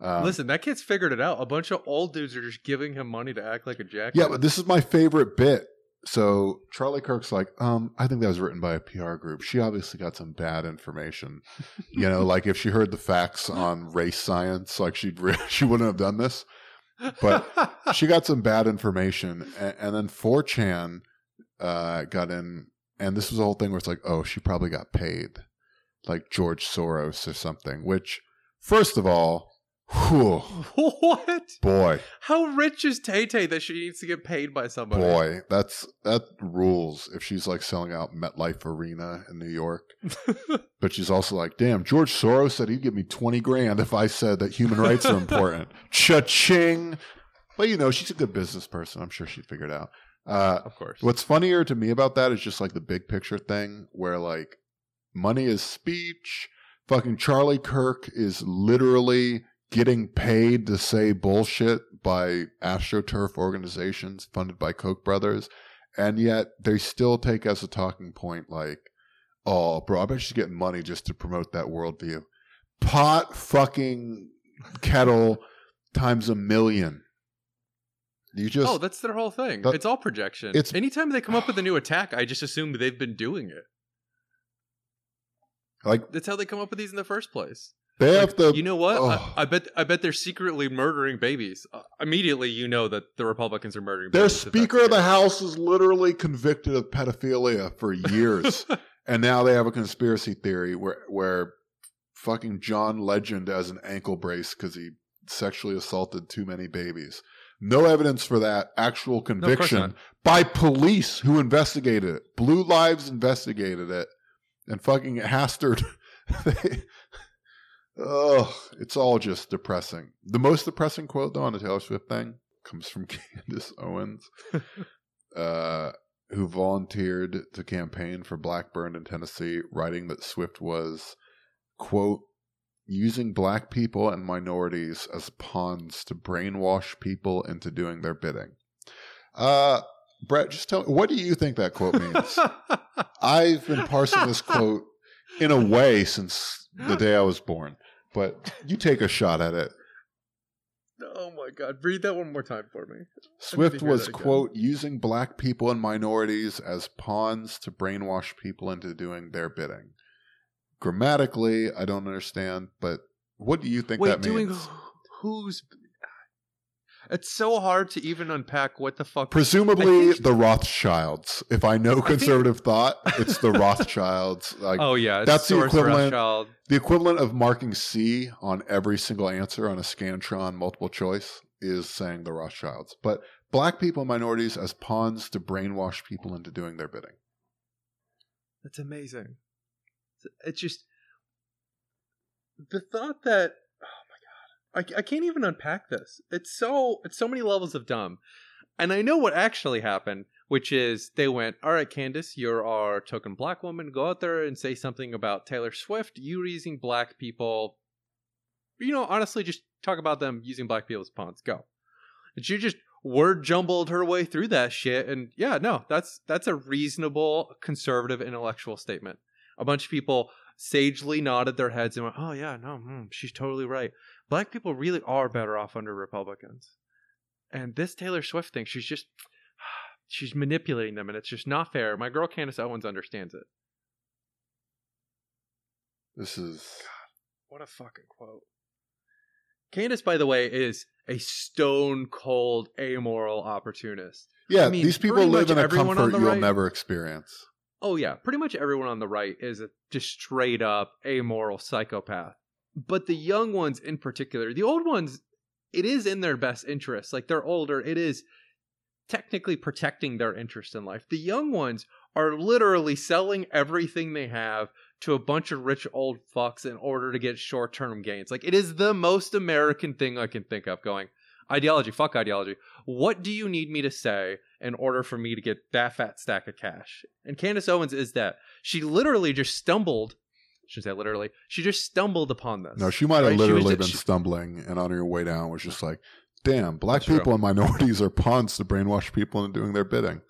Um, Listen, that kid's figured it out. A bunch of old dudes are just giving him money to act like a jackass. Yeah, but this is my favorite bit. So Charlie Kirk's like, um, I think that was written by a PR group. She obviously got some bad information. You know, like if she heard the facts on race science, like she'd she wouldn't have done this. but She got some bad information, and, and then 4chan uh, got in, and this was the whole thing where it's like, oh, she probably got paid, like George Soros or something. Which, first of all, Whew, What? boy, How rich is Tay Tay that she needs to get paid by somebody? boy, that's that rules. If she's like selling out MetLife Arena in New York, but she's also like, damn, George Soros said he'd give me twenty grand if I said that human rights are important. Cha-ching! But you know, she's a good business person. I'm sure she'd figure it out. Uh, of course. What's funnier to me about that is just like the big picture thing where like money is speech. Fucking Charlie Kirk is literally getting paid to say bullshit by AstroTurf organizations funded by Koch brothers. And yet they still take as a talking point like, oh, bro, I bet she's getting money just to promote that worldview. Pot fucking kettle times a million. You just oh, that's their whole thing. That- it's all projection. it's- Anytime they come up with a new attack, I just assume they've been doing it. like That's how they come up with these in the first place. They Like, have the you know what? oh. I, I bet. I bet they're secretly murdering babies. Uh, immediately, you know that the Republicans are murdering. Their Speaker of the. House is literally convicted of pedophilia for years, and now they have a conspiracy theory where where fucking John Legend has an ankle brace because he sexually assaulted too many babies. No evidence for that. Actual No, conviction not. by police who investigated it. Blue Lives investigated it, and fucking Hastert. they, oh, it's all just depressing. The most depressing quote though on the Taylor Swift thing comes from Candace Owens, uh, who volunteered to campaign for Blackburn in Tennessee, writing that Swift was quote using black people and minorities as pawns to brainwash people into doing their bidding. Uh, Brett, just tell me, what do you think that quote means? I've been parsing this quote in a way since the day I was born, but you take a shot at it. oh my god! Read that one more time for me. Swift was, quote, using black people and minorities as pawns to brainwash people into doing their bidding. Grammatically, I don't understand, but what do you think Wait, that means? doing means? It's so hard to even unpack what the fuck. Presumably think- the Rothschilds. If I know think- conservative thought, it's the Rothschilds. Like oh yeah, that's the equivalent- Rothschild. the equivalent of marking C on every single answer on a Scantron multiple choice is saying the Rothschilds. But black people and minorities as pawns to brainwash people into doing their bidding. That's amazing. It's just the thought that I, I can't even unpack this. It's so it's so many levels of dumb, and I know what actually happened, which is they went, "All right, Candace, you're our token black woman. Go out there and say something about Taylor Swift. You using black people. You know, honestly, just talk about them using black people as pawns. Go." And she just word jumbled her way through that shit and yeah no that's that's a reasonable conservative intellectual statement a bunch of people sagely nodded their heads and went oh yeah no hmm, she's totally right. Black people really are better off under republicans. And this taylor swift thing she's just she's manipulating them and it's just not fair. My girl candace owens understands it. This is what a fucking quote. Candace by the way is a stone cold amoral opportunist. Yeah. I mean, these people live in a comfort you'll right- never experience. Oh yeah, pretty much everyone on the right is a just straight up amoral psychopath. But the young ones in particular, the old ones, it is in their best interest. Like they're older, it is technically protecting their interest in life. The young ones are literally selling everything they have to a bunch of rich old fucks in order to get short-term gains. Like it is the most American thing I can think of going, ideology, fuck ideology. What do you need me to say in order for me to get that fat stack of cash? And Candace Owens is that. She literally just stumbled. I shouldn't say literally. She just stumbled upon this. No, she might have Right? Literally just- been she- stumbling and on her way down was just like, damn, black That's true. people and minorities are pawns to brainwash people into doing their bidding.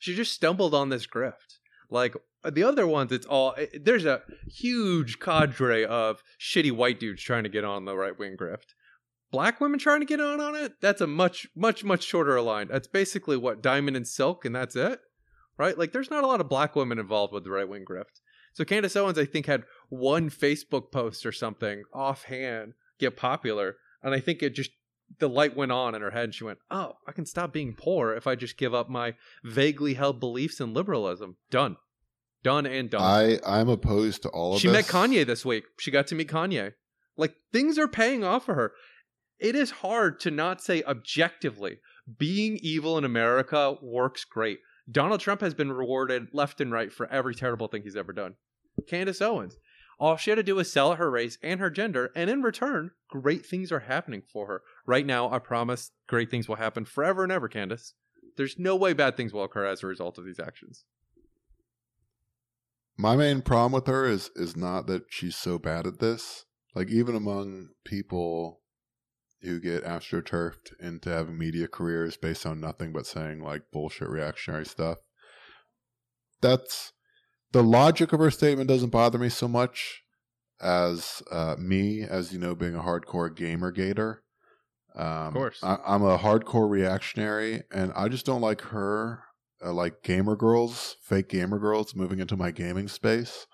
she just stumbled on this grift. Like the other ones, it's all it- there's a huge cadre of shitty white dudes trying to get on the right wing grift. Black women trying to get on on it. That's a much much much shorter line. That's basically what Diamond and Silk, and that's it, right? Like there's not a lot of black women involved with the right wing grift. So Candace Owens, I think, had one Facebook post or something offhand get popular, and I think it just the light went on in her head and she went, Oh, I can stop being poor if I just give up my vaguely held beliefs in liberalism. Done. Done and done. I I'm opposed to all of she this. met Kanye this week. She got to meet Kanye. Like things are paying off for her. It is hard to not say objectively being evil in America works great. Donald Trump has been rewarded left and right for every terrible thing he's ever done. Candace Owens, all she had to do was sell her race and her gender, and in return, great things are happening for her. Right now, I promise great things will happen forever and ever, Candace. There's no way bad things will occur as a result of these actions. My main problem with her is is not that she's so bad at this. Like even among people who get astroturfed into having media careers based on nothing but saying like bullshit reactionary stuff. That's the logic of her statement doesn't bother me so much as uh, me, as you know, being a hardcore gamer gator. Um, of course, I, am a hardcore reactionary, and I just don't like her, uh, like gamer girls, fake gamer girls, moving into my gaming space.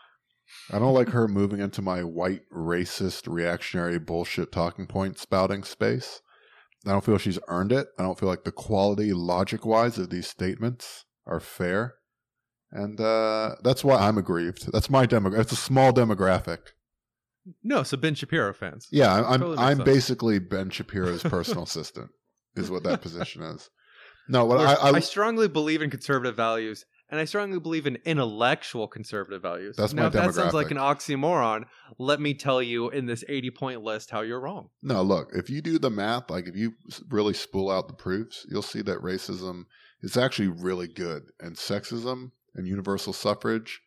I don't like her moving into my white racist reactionary bullshit talking point spouting space. I don't feel she's earned it. I don't feel like the quality logic wise of these statements are fair. And uh, that's why I'm aggrieved. That's my demo. It's a small demographic. No, so Ben Shapiro fans. Yeah, I'm I'm, totally I'm basically Ben Shapiro's personal assistant. Is what that position is. No, what I, I, I strongly believe in conservative values, and I strongly believe in intellectual conservative values. That's now, my if demographic. that sounds like an oxymoron, let me tell you in this 80 point list how you're wrong. No, look, if you do the math, like if you really spool out the proofs, you'll see that racism is actually really good, and sexism and universal suffrage,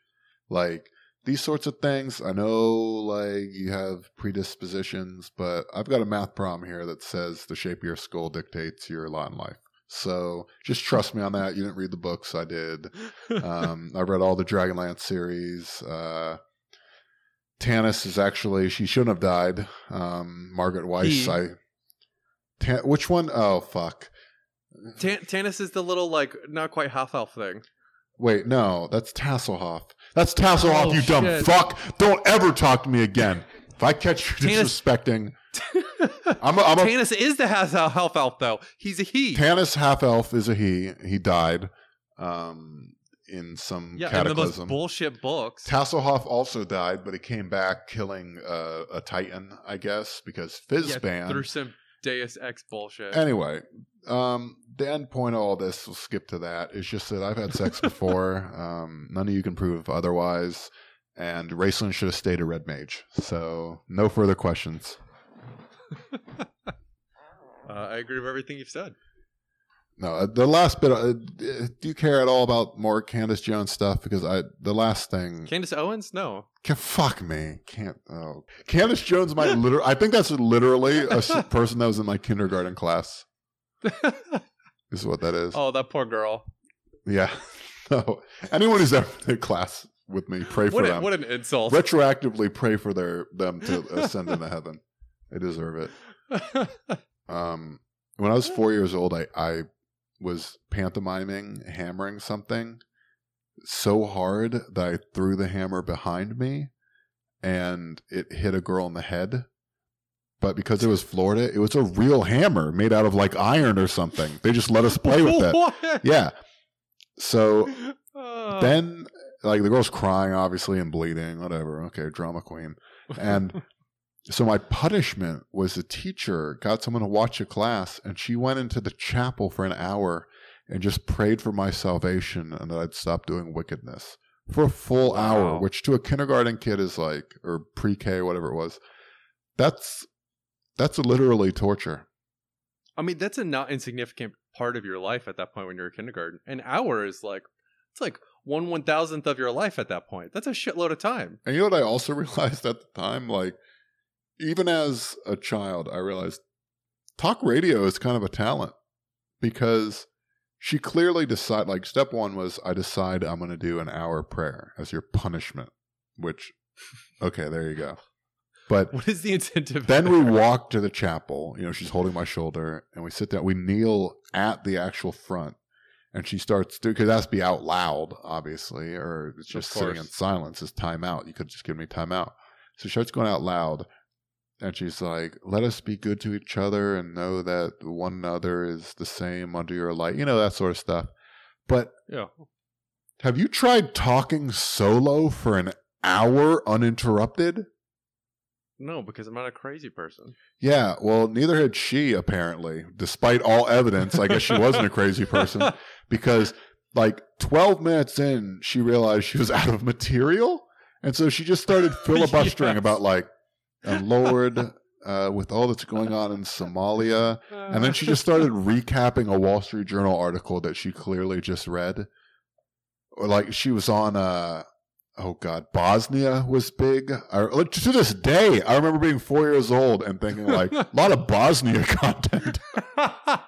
like these sorts of things. I know, like you have predispositions, but I've got a math problem here that says the shape of your skull dictates your lot in life. So just trust me on that. You didn't read the books. I did. Um, I read all the Dragonlance series. Uh, Tanis is actually she shouldn't have died. Um, Margaret Weis. He. I. Ta- which one? Oh fuck. Tan- Tanis is the little like not quite half elf thing. Wait, no, that's Tasselhoff. That's Tasselhoff, Oh, you dumb fuck. Don't ever talk to me again. If I catch you Tanis- disrespecting, I'm a, I'm a Tanis is the half elf though. He's a he. Tanis half elf is a he. He died um, in some yeah, in the most bullshit books. Tasselhoff also died, but he came back killing uh, a Titan, I guess, because yeah, Fizzban. through some Deus Ex bullshit. Anyway, um, the end point of all this, we'll skip to that, is just that I've had sex before. um, none of you can prove otherwise. And Raistlin should have stayed a red mage. So, no further questions. uh, I agree with everything you've said. No, uh, the last bit. Uh, do you care at all about more Candace Jones stuff? Because I, the last thing, Candace Owens? No. can, fuck me, can't. Oh, Candace Jones might literally. I think that's literally a person that was in my kindergarten class. Is what that is. oh, that poor girl. Yeah. No. Anyone who's ever in class with me, pray for What, a, them. what an insult. Retroactively pray for their them to ascend into heaven. They deserve it. Um, when I was four years old, I, I was pantomiming hammering something so hard that I threw the hammer behind me and it hit a girl in the head. But because it was Florida, it was a real hammer made out of like iron or something. They just let us play with it. Yeah. So Oh. then like the girl's crying obviously and bleeding whatever. Okay drama queen. And so my punishment was the teacher got someone to watch a class and she went into the chapel for an hour and just prayed for my salvation and that i'd stop doing wickedness for a full hour which to a kindergarten kid is like or pre-k whatever it was that's that's literally torture. I mean, that's a not insignificant part of your life at that point when you're in kindergarten. An hour is like it's like one one thousandth of your life at that point. That's a shitload of time. And you know what I also realized at the time? Like, even as a child, I realized talk radio is kind of a talent because she clearly decided, like, step one was I decide I'm going to do an hour prayer as your punishment, which, okay, there you go. But What is the incentive? then we walk to the chapel. You know, she's holding my shoulder, and we sit down. We kneel at the actual front, and she starts to because it has to be out loud, obviously, or it's just sitting in silence. is time out. You could just give me time out. So she starts going out loud, and she's like, "Let us be good to each other, and know that one another is the same under your light." You know that sort of stuff. But Yeah. have you tried talking solo for an hour uninterrupted? No, because I'm not a crazy person. Yeah, well, neither had she apparently, despite all evidence. I guess she wasn't a crazy person because, like, 12 minutes in, she realized she was out of material. And so she just started filibustering Yes. about, like, and Lord, uh, with all that's going on in Somalia. And then she just started recapping a Wall Street Journal article that she clearly just read. Or like she was on uh oh god, Bosnia was big. I, to this day, I remember being four years old and thinking like a lot of Bosnia content.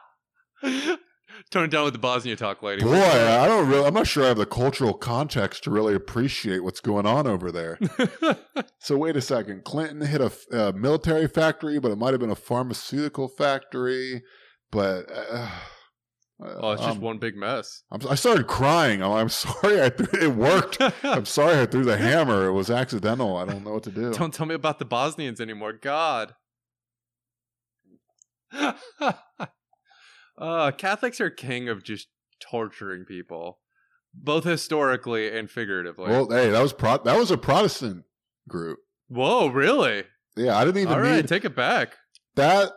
Tone it down with the Bosnia talk, lady. Boy, I don't really I'm not sure I have the cultural context to really appreciate what's going on over there. So wait a second. Clinton hit a military factory, but it might have been a pharmaceutical factory. But uh, oh, it's just um, one big mess. I'm, I started crying. I'm, I'm sorry. I threw, it worked. I'm sorry I threw the hammer. It was accidental. I don't know what to do. Don't tell me about the Bosnians anymore. God. uh, Catholics are king of just torturing people, both historically and figuratively. Well, hey, that was pro- that was a Protestant group. Whoa, really? Yeah, I didn't even All right, need take it back. that.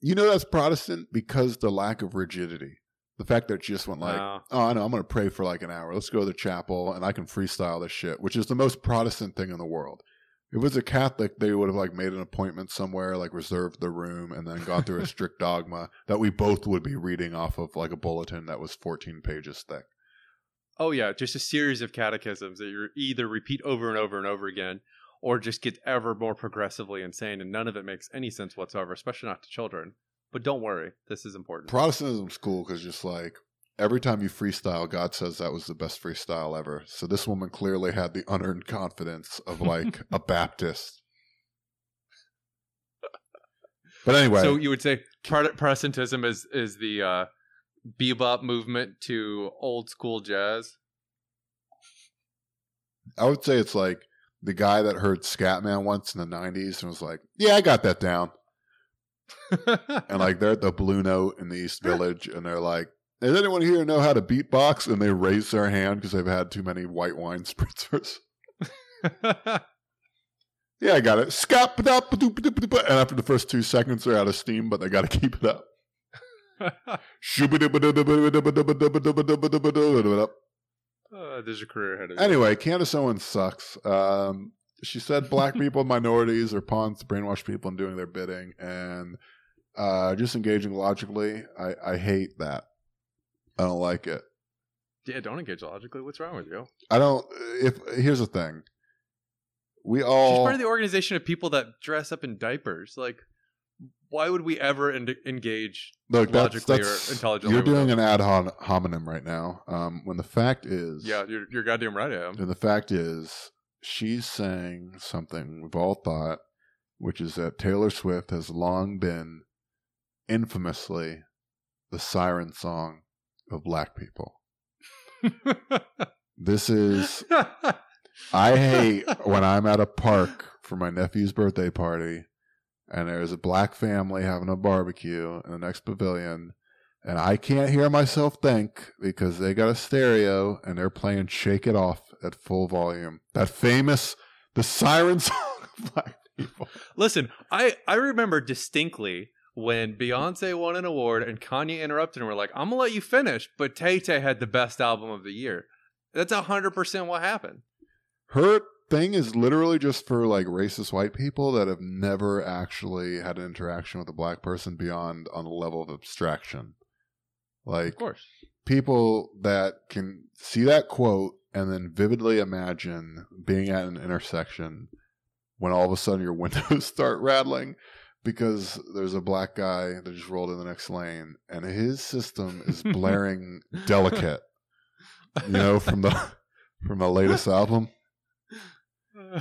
You know that's Protestant because the lack of rigidity. The fact that she just went like, Wow. oh, I know, I'm going to pray for like an hour. Let's go to the chapel and I can freestyle this shit, which is the most Protestant thing in the world. If it was a Catholic, they would have like made an appointment somewhere, like reserved the room, and then gone through a strict dogma that we both would be reading off of like a bulletin that was 14 pages thick. Oh yeah, just a series of catechisms that you either repeat over and over and over again, or just get ever more progressively insane, and none of it makes any sense whatsoever, especially not to children. But don't worry, this is important. Protestantism's cool because just like every time you freestyle, God says that was the best freestyle ever. So this woman clearly had the unearned confidence of like a Baptist. But anyway, So you would say Protestantism is is the uh, bebop movement to old school jazz. I would say it's like the guy that heard Scatman once in the 90s and was like, yeah, I got that down. And like they're at the Blue Note in the East Village and they're like, does anyone here know how to beatbox? And they raise their hand because they've had too many white wine spritzers. Yeah, I got it. Scap and after the first two seconds, they're out of steam, but they got to keep it up. Uh, there's your career ahead of you. Anyway, Candace Owens sucks. Um, she said black people and minorities are pawns to brainwash people and doing their bidding, and uh, just engaging logically. I, I hate that. I don't like it. Yeah, don't engage logically. What's wrong with you? I don't. If here's the thing, we all She's part of the organization of people that dress up in diapers. Like, why would we ever en- engage? look. That's, logically or that's intelligently You're doing an ad hom- hominem right now. Um, when the fact is, Yeah, you're, you're goddamn right, I am. And the fact is, she's saying something we've all thought, which is that Taylor Swift has long been infamously the siren song of black people. This is, I hate when I'm at a park for my nephew's birthday party and there's a black family having a barbecue in the next pavilion. And I can't hear myself think because they got a stereo and they're playing Shake It Off at full volume. That famous, the siren song of black people. Listen, I I remember distinctly when Beyonce won an award and Kanye interrupted and were like, "I'm gonna let you finish," but Tay Tay had the best album of the year. That's hundred percent what happened. Her thing is literally just for like racist white people that have never actually had an interaction with a black person beyond on a level of abstraction. Like Of course. people that can see that quote and then vividly imagine being at an intersection when all of a sudden your windows start rattling because there's a black guy that just rolled in the next lane and his system is blaring delicate you know from the from the latest album.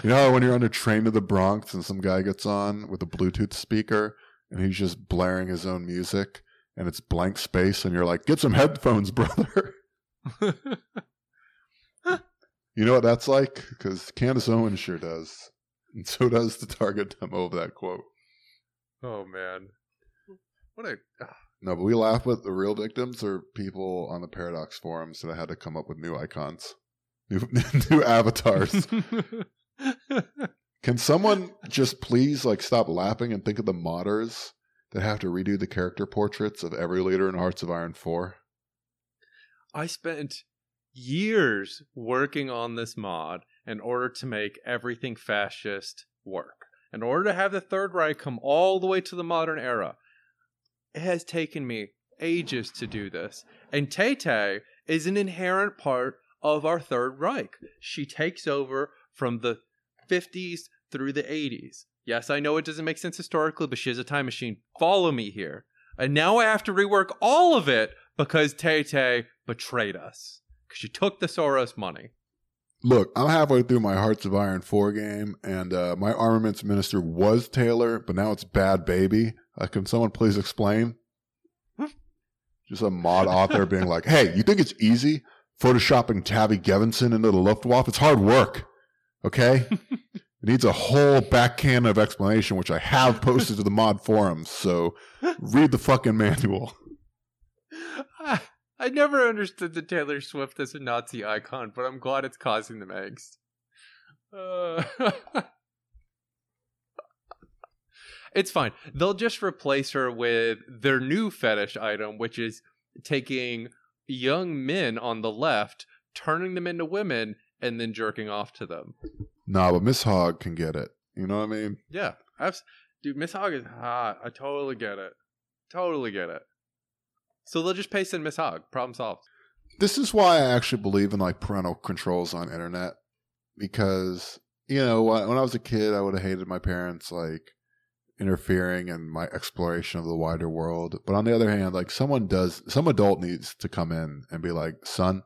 You know when you're on a train to the bronx and some guy gets on with a bluetooth speaker and he's just blaring his own music and it's blank space and you're like get some headphones brother You know what that's like? Because Candace Owens sure does. And so does the target demo of that quote. oh man, what a ah. No, but we laugh, but the real victims are people on the Paradox forums that I had to come up with new icons, new, new avatars. Can someone just please like stop laughing and think of the modders that have to redo the character portraits of every leader in Hearts of Iron 4? I spent years working on this mod in order to make everything fascist work. In order to have the Third Reich come all the way to the modern era. It has taken me ages to do this. And Tay is an inherent part of our Third Reich. She takes over from the 50s through the 80s. Yes, I know it doesn't make sense historically, but she has a time machine. Follow me here. And now I have to rework all of it because Tay betrayed us. Because she took the Soros money. Look, I'm halfway through my Hearts of Iron 4 game, and uh, my armaments minister was Taylor, but now it's Bad Baby. Uh, can someone please explain? Just a mod author being like, hey, you think it's easy photoshopping Tavi Gevinson into the Luftwaffe? It's hard work, okay? it needs a whole back can of explanation, which I have posted to the mod forums, so read the fucking manual. I never understood the Taylor Swift as a Nazi icon, but I'm glad it's causing them angst. Uh, it's fine. They'll just replace her with their new fetish item, which is taking young men on the left, turning them into women, and then jerking off to them. Nah, but Miss Hogg can get it. You know what I mean? Yeah. I've, dude, Miss Hogg is hot. I totally get it. Totally get it. So they'll just paste in Miss Hogg. Problem solved. This is why I actually believe in like parental controls on internet because you know when I was a kid I would have hated my parents like interfering in my exploration of the wider world. But on the other hand, like someone does, some adult needs to come in and be like, "Son,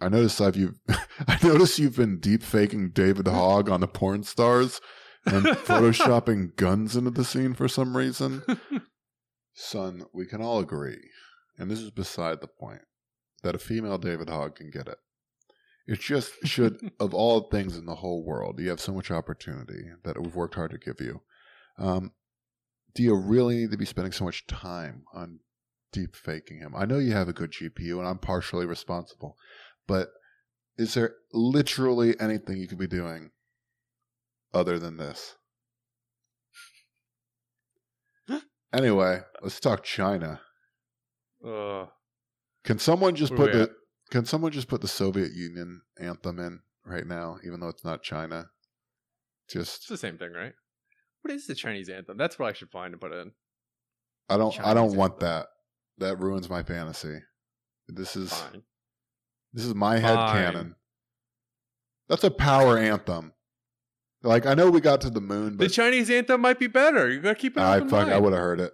I notice I've you, I notice you've been deep faking David Hogg on the porn stars and photoshopping guns into the scene for some reason." Son, we can all agree, and this is beside the point, that a female David Hogg can get it. It just should, of all things in the whole world, you have so much opportunity that we've worked hard to give you. Um, do you really need to be spending so much time on deep faking him? I know you have a good GPU, and I'm partially responsible, but is there literally anything you could be doing other than this? Anyway, let's talk China. Uh, Can someone just put the at? Can someone just put the Soviet Union anthem in right now, even though it's not China? Just it's the same thing, right? What is the Chinese anthem? That's what I should find and put in. I don't I don't Chinese want anthem. that. That ruins my fantasy. This is Fine. this is my head Fine. canon. That's a power anthem. Like I know we got to the moon, but The Chinese anthem might be better. You gotta keep it I fuck I would have heard it.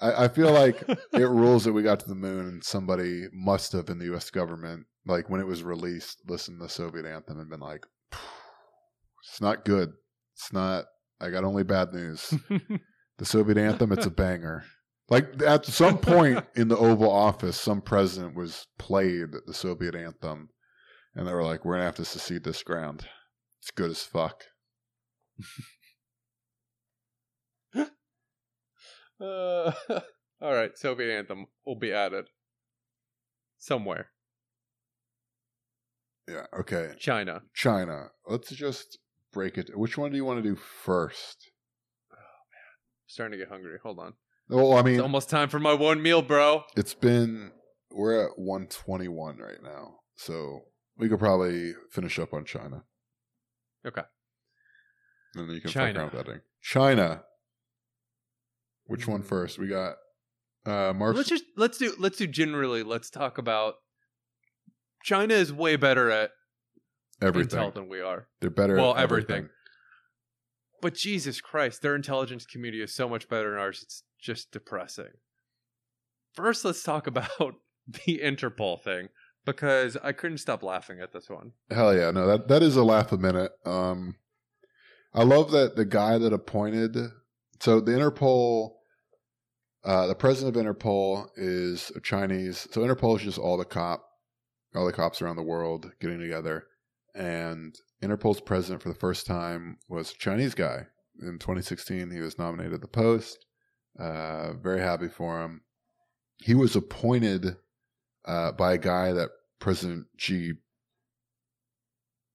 I, I feel like it rules that we got to the moon and somebody must have in the US government, like when it was released, listened to the Soviet anthem and been like, It's not good. It's not I got only bad news. The Soviet anthem, it's a banger. Like at some point in the Oval Office, some president was played the Soviet anthem, and they were like, "We're gonna have to secede this ground. It's good as fuck." Uh, all right, Soviet anthem will be added somewhere. Yeah. Okay. China. China. Let's just break it. Which one do you want to do first? Oh man, starting to get hungry. Hold on. Well, I mean, It's almost time for my one meal, bro. it's been we're at 121 right now, so we could probably finish up on China. Okay. And then you can China. fuck around with editing. China. Which one Mm. We got uh March. Let's just let's do let's do generally. Let's talk about China is way better at everything. intel than we are. They're better. Well, at everything. everything. But Jesus Christ, their intelligence community is so much better than ours. It's just depressing. First, let's talk about the Interpol thing because I couldn't stop laughing at this one. Hell yeah! No, that that is a laugh a minute. Um, I love that the guy that appointed. So the Interpol, uh, the president of Interpol is a Chinese. So Interpol is just all the cop, all the cops around the world getting together, and Interpol's president for the first time was a Chinese guy. In 2016, he was nominated the post. Uh, very happy for him. He was appointed uh, by a guy that President Xi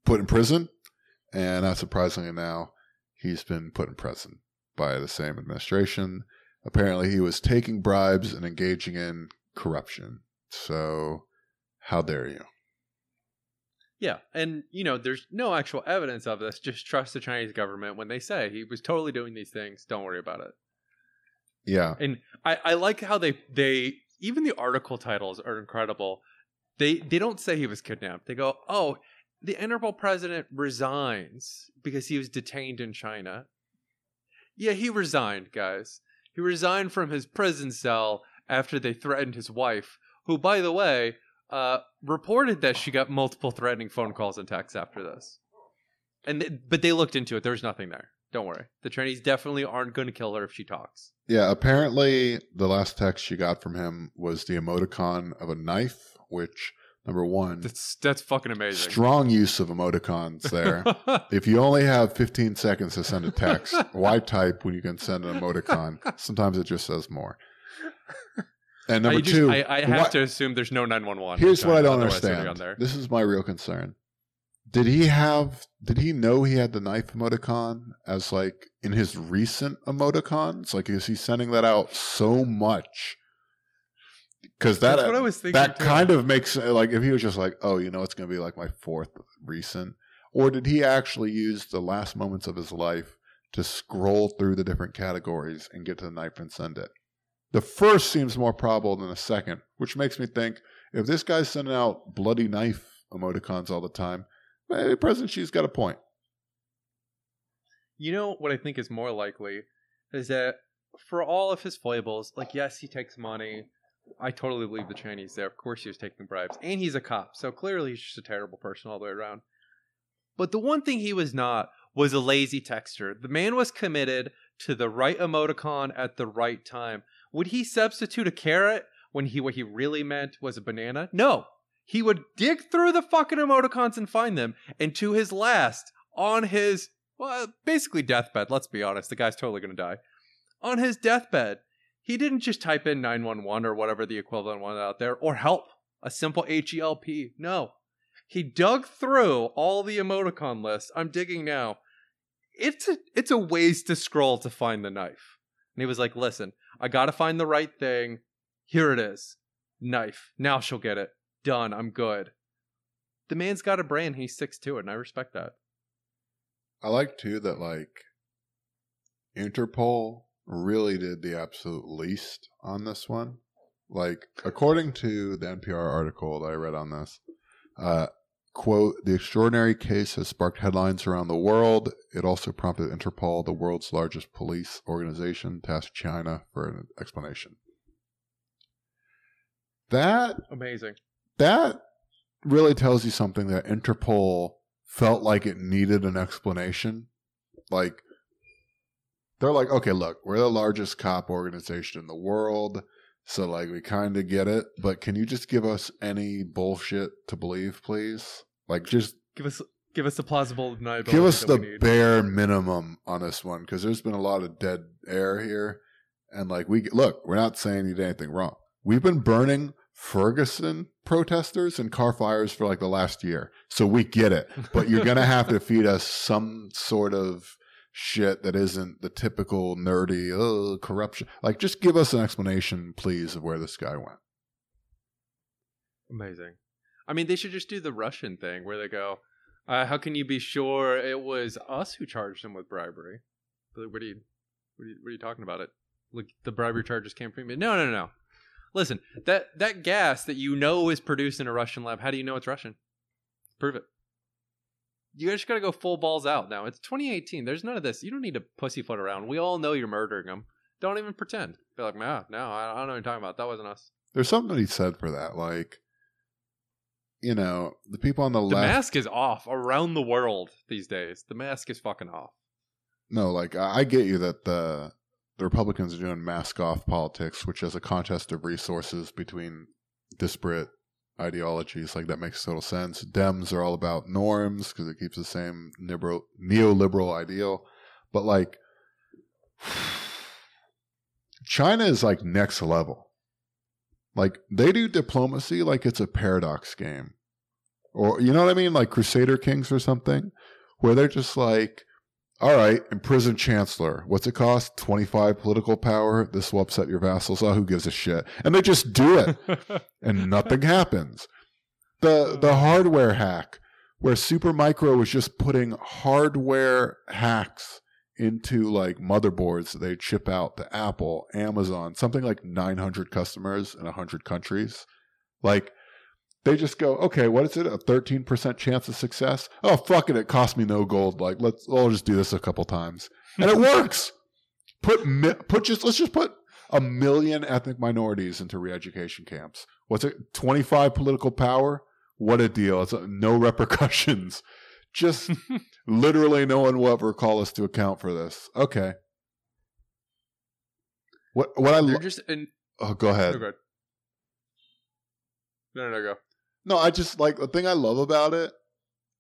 put in prison, and not surprisingly now, he's been put in prison by the same administration. Apparently, he was taking bribes and engaging in corruption. So, how dare you? Yeah, and you know, there's no actual evidence of this. Just trust the Chinese government when they say he was totally doing these things. Don't worry about it. Yeah, And I, I like how they they even the article titles are incredible. They they don't say he was kidnapped. They go, oh, the Interpol president resigns because he was detained in China. Yeah, he resigned, guys. He resigned from his prison cell after they threatened his wife, who, by the way, uh, reported that she got multiple threatening phone calls and texts after this. And th- but they looked into it. There's nothing there. Don't worry. The Chinese definitely aren't going to kill her if she talks. Yeah. Apparently, the last text she got from him was the emoticon of a knife, which number one, That's that's fucking amazing. strong use of emoticons there. if you only have 15 seconds to send a text, why type when you can send an emoticon? Sometimes it just says more. And number I just- two, I, I have what- to assume there's no 911. here's what I don't Otherwise they'd be on understand. there. This is my real concern. Did he have? Did he know he had the knife emoticon as like in his recent emoticons? Like, is he sending that out so much? Because that That's what I was thinking. that too. kind of makes like if he was just like, oh, you know, it's going to be like my fourth recent, or did he actually use the last moments of his life to scroll through the different categories and get to the knife and send it? The first seems more probable than the second, which makes me think if this guy's sending out bloody knife emoticons all the time, maybe President Xi's got a point. You know what I think is more likely is that for all of his foibles, like yes, he takes money. I totally believe the Chinese there. Of course, he was taking bribes, and he's a cop, so clearly he's just a terrible person all the way around. But the one thing he was not was a lazy texter. The man was committed to the right emoticon at the right time. Would he substitute a carrot when he what he really meant was a banana? No. He would dig through the fucking emoticons and find them. And to his last, on his well, basically deathbed, let's be honest, the guy's totally gonna die. On his deathbed, he didn't just type in 911 or whatever the equivalent one out there, or help, a simple H-E-L-P. No. He dug through all the emoticon lists. I'm digging now. It's a it's a ways to scroll to find the knife. And he was like, listen, I gotta find the right thing. Here it is. Knife. Now she'll get it. Done. I'm good. The man's got a brain, he sticks to it, and I respect that. I like too that like Interpol really did the absolute least on this one. Like according to the NPR article that I read on this, uh, quote, the extraordinary case has sparked headlines around the world. It also prompted Interpol, the world's largest police organization, to ask China for an explanation. That Amazing. That really tells you something that Interpol felt like it needed an explanation. Like they're like, okay, look, we're the largest cop organization in the world, so like we kind of get it, but can you just give us any bullshit to believe, please? Like just Give us give us the plausible deniability. give us the bare minimum on this one because there's been a lot of dead air here, and like we look, we're not saying you did anything wrong. We've been burning Ferguson protesters and car fires for like the last year, so we get it. But you're gonna have to feed us some sort of shit that isn't the typical nerdy oh, corruption. Like, just give us an explanation, please, of where this guy went. Amazing. I mean, they should just do the Russian thing where they go, uh, "How can you be sure it was us who charged him with bribery?" What are you, what are you, what are you talking about? It like the bribery charges came from me. No, no, no. Listen, that that gas that you know is produced in a Russian lab. How do you know it's Russian? Prove it. You guys just gotta go full balls out now. It's 2018. There's none of this. You don't need to pussyfoot around. We all know you're murdering them. Don't even pretend. Be like, nah, no, I don't know what you're talking about. That wasn't us. There's something to be said for that. Like, you know, the people on the, The left. mask is off around the world these days. The mask is fucking off. No, like I I get you that the the Republicans are doing mask off politics, which is a contest of resources between disparate ideologies. Like that makes total sense. Dems are all about norms because it keeps the same liberal neoliberal ideal. But like China is like next level. Like they do diplomacy like it's a paradox game. Or you know what I mean? Like Crusader Kings or something where they're just like, all right, imprison chancellor. What's it cost? 25 political power. This will upset your vassals. Oh, who gives a shit? And they just do it and nothing happens. The, the hardware hack where Supermicro was just putting hardware hacks into like motherboards that they chip out to Apple, Amazon, something like 900 customers in 100 countries. Like they just go, okay, what is it? A 13% chance of success? Oh, fuck it. It cost me no gold. Like, let's, I'll just do this a couple times. And it works. Put, put just, let's just put a million ethnic minorities into re-education camps. What's it? 25 political power? What a deal. It's a, no repercussions. Just literally no one will ever call us to account for this. Okay. What, what I, They're just, in, oh, go ahead. oh, good. No, no, no, go. No, I just like the thing I love about it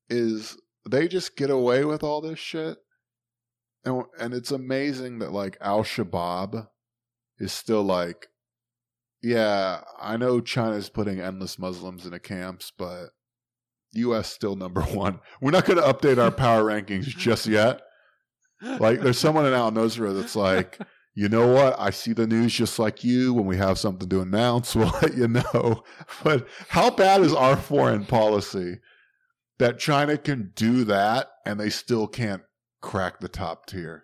is they just get away with all this shit. And and it's amazing that like Al Shabaab is still like yeah, I know China's putting endless Muslims into camps, but US still number 1. We're not going to update our power rankings just yet. Like there's someone in Al Nusra that's like you know what? I see the news just like you. When we have something to announce, we'll let you know. But how bad is our foreign policy that China can do that and they still can't crack the top tier?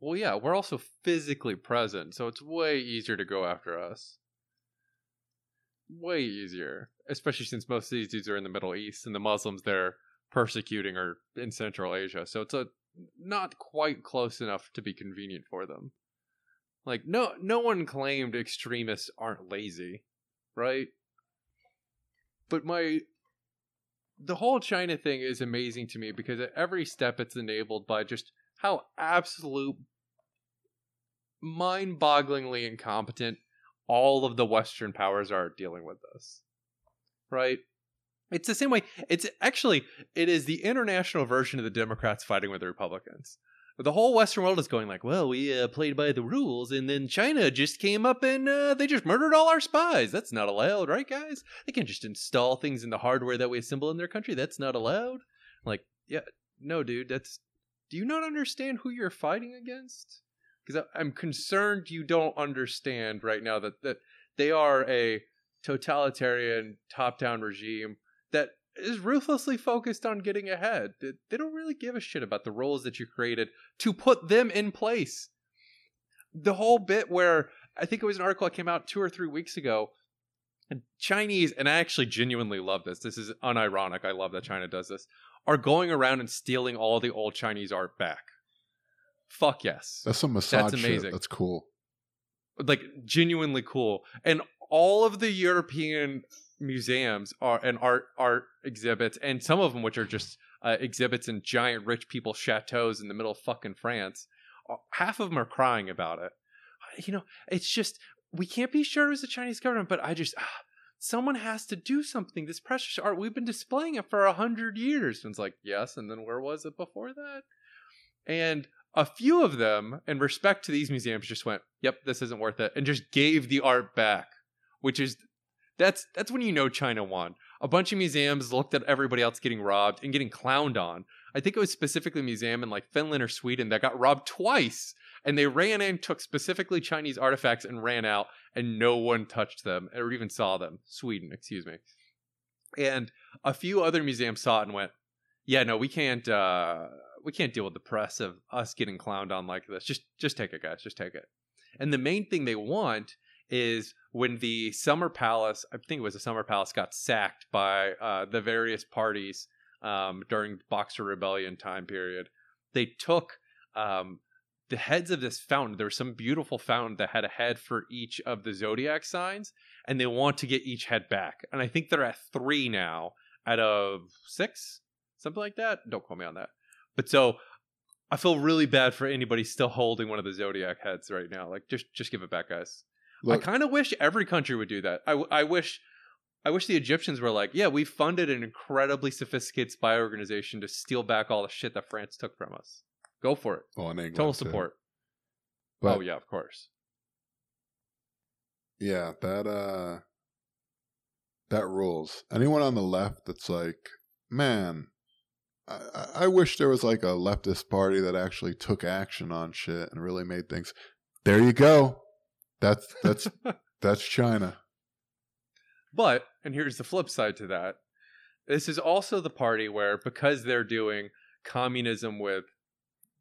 Well, yeah, we're also physically present, so it's way easier to go after us. Way easier. Especially since most of these dudes are in the Middle East and the Muslims they're persecuting are in Central Asia. So it's a not quite close enough to be convenient for them. Like no no one claimed extremists aren't lazy, right? But my the whole China thing is amazing to me because at every step it's enabled by just how absolute mind-bogglingly incompetent all of the western powers are dealing with this. Right? It's the same way. It's actually it is the international version of the Democrats fighting with the Republicans. The whole Western world is going like, well, we uh, played by the rules, and then China just came up and uh, they just murdered all our spies. That's not allowed, right, guys? They can just install things in the hardware that we assemble in their country. That's not allowed. Like, yeah, no, dude. That's. Do you not understand who you're fighting against? Because I'm concerned you don't understand right now that that they are a totalitarian top-down regime that is ruthlessly focused on getting ahead. They don't really give a shit about the roles that you created to put them in place. The whole bit where I think it was an article that came out two or three weeks ago. And Chinese, and I actually genuinely love this. This is unironic. I love that China does this. Are going around and stealing all the old Chinese art back. Fuck yes. That's some massage That's amazing. Shit. That's cool. Like genuinely cool. And all of the European museums are and art art exhibits, and some of them which are just uh, exhibits in giant rich people chateaus in the middle of fucking France. Uh, half of them are crying about it. You know, it's just we can't be sure it was the Chinese government, but I just. Ah, someone has to do something. This precious art, we've been displaying it for a hundred years. And it's like, yes, and then where was it before that? And a few of them, in respect to these museums, just went, yep, this isn't worth it, and just gave the art back, which is that's that's when you know China won. A bunch of museums looked at everybody else getting robbed and getting clowned on. I think it was specifically a museum in like Finland or Sweden that got robbed twice, and they ran in, took specifically Chinese artifacts, and ran out, and no one touched them or even saw them. Sweden, excuse me. And a few other museums saw it and went, "Yeah, no, we can't. uh We can't deal with the press of us getting clowned on like this. Just, just take it, guys. Just take it." And the main thing they want is when the Summer Palace, I think it was the Summer Palace, got sacked by uh, the various parties um, during Boxer Rebellion time period. They took um, the heads of this fountain. There was some beautiful fountain that had a head for each of the zodiac signs, and they want to get each head back. And I think they're at three now out of six, something like that. Don't quote me on that. But so I feel really bad for anybody still holding one of the zodiac heads right now. Like, just just give it back, guys. Look, I kind of wish every country would do that. I, I wish I wish the Egyptians were like, yeah, we funded an incredibly sophisticated spy organization to steal back all the shit that France took from us. Go for it. Well, Total support. But, oh yeah, of course. Yeah, that uh that rules. Anyone on the left that's like, man, I, I wish there was like a leftist party that actually took action on shit and really made things. There you go. That's that's that's China. But, and here's the flip side to that. This is also the party where, because they're doing communism with,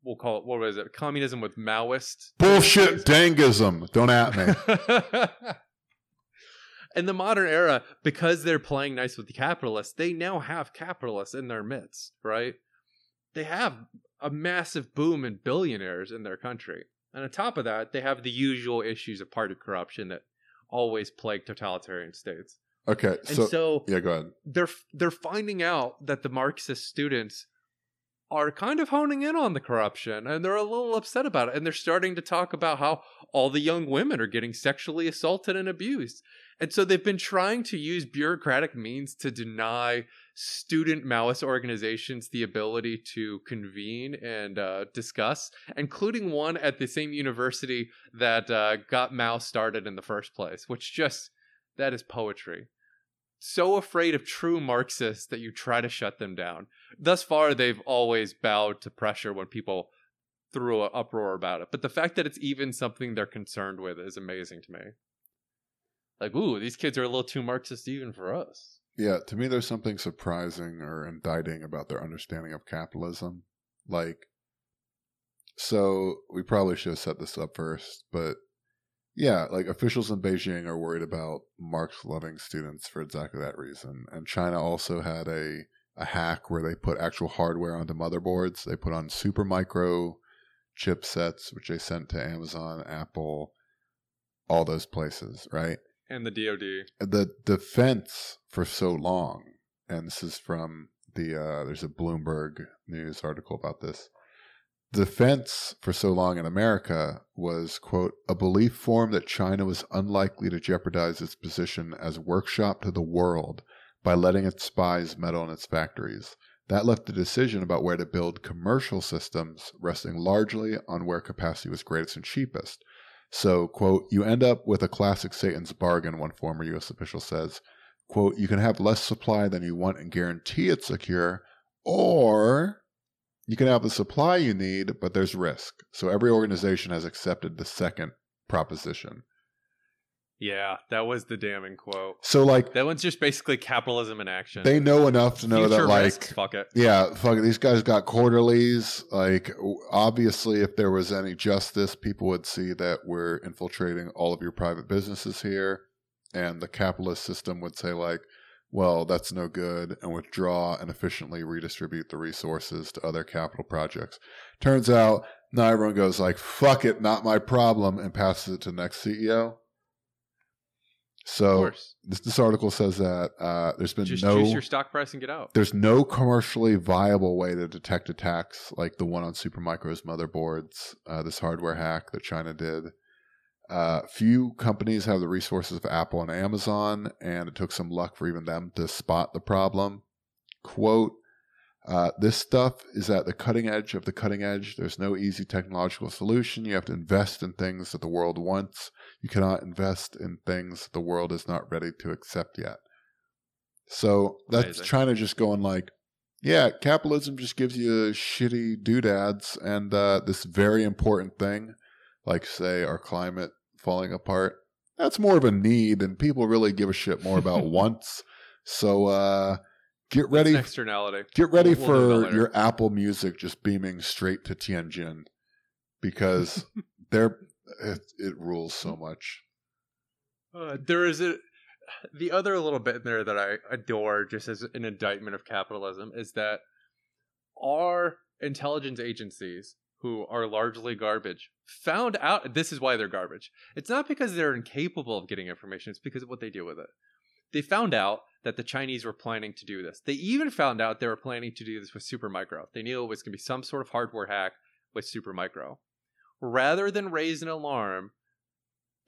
we'll call it, what was it? Communism with Maoist. Bullshit dengism. Don't at me. in the modern era, because they're playing nice with the capitalists, they now have capitalists in their midst, right? They have a massive boom in billionaires in their country. And on top of that, they have the usual issues of party corruption that always plague totalitarian states. Okay, And so, so, yeah, go ahead. they're they're finding out that the Marxist students are kind of honing in on the corruption and they're a little upset about it and they're starting to talk about how all the young women are getting sexually assaulted and abused. And so they've been trying to use bureaucratic means to deny student Maoist organizations the ability to convene and uh, discuss, including one at the same university that uh, got Mao started in the first place, which just, that is poetry so afraid of true Marxists that you try to shut them down. Thus far, they've always bowed to pressure when people threw an uproar about it. But the fact that it's even something they're concerned with is amazing to me. Like, ooh, these kids are a little too Marxist even for us. Yeah, to me, there's something surprising or indicting about their understanding of capitalism. Like, so we probably should have set this up first, but yeah, like officials in Beijing are worried about Marx loving students for exactly that reason. And China also had a, a hack where they put actual hardware onto motherboards. They put on Supermicro chipsets, which they sent to Amazon, Apple, all those places, right? And the DoD. the defense for so long, and this is from the uh, there's a Bloomberg news article about this. Defense for so long in America was quote a belief formed that China was unlikely to jeopardize its position as workshop to the world by letting its spies meddle in its factories. That left the decision about where to build commercial systems resting largely on where capacity was greatest and cheapest. So, quote, you end up with a classic Satan's bargain, one former U.S. official says. Quote, you can have less supply than you want and guarantee it's secure, or you can have the supply you need, but there's risk. So every organization has accepted the second proposition. Yeah, that was the damning quote. So, like, That one's just basically capitalism in action. they know enough to know Future that, like, risks, fuck it. Yeah, fuck it. These guys got quarterlies. Like, obviously, if there was any justice, people would see that we're infiltrating all of your private businesses here. And the capitalist system would say, like, well, that's no good, and withdraw and efficiently redistribute the resources to other capital projects. Turns out, now everyone goes, like, fuck it, not my problem, and passes it to the next CEO. So, this, this article says that uh, there's been Just no juice your stock price and get out. there's no commercially viable way to detect attacks like the one on Supermicro's motherboards, uh, this hardware hack that China did. Uh, few companies have the resources of Apple and Amazon, and it took some luck for even them to spot the problem. Quote, uh, this stuff is at the cutting edge of the cutting edge. There's no easy technological solution. You have to invest in things that the world wants. You cannot invest in things the world is not ready to accept yet. So that's Amazing. China just going like, yeah, capitalism just gives you shitty doodads, and uh, this very important thing, like say our climate falling apart, that's more of a need, and people really give a shit more about wants. So uh, get ready, an externality. get ready we'll for your Apple Music just beaming straight to Tianjin because they're it, it rules so much. Uh, there is a the other little bit in there that I adore, just as an indictment of capitalism, is that our intelligence agencies, who are largely garbage, found out this is why they're garbage. It's not because they're incapable of getting information; it's because of what they do with it. They found out that the Chinese were planning to do this. They even found out they were planning to do this with Supermicro. They knew it was going to be some sort of hardware hack with Supermicro. Rather than raise an alarm,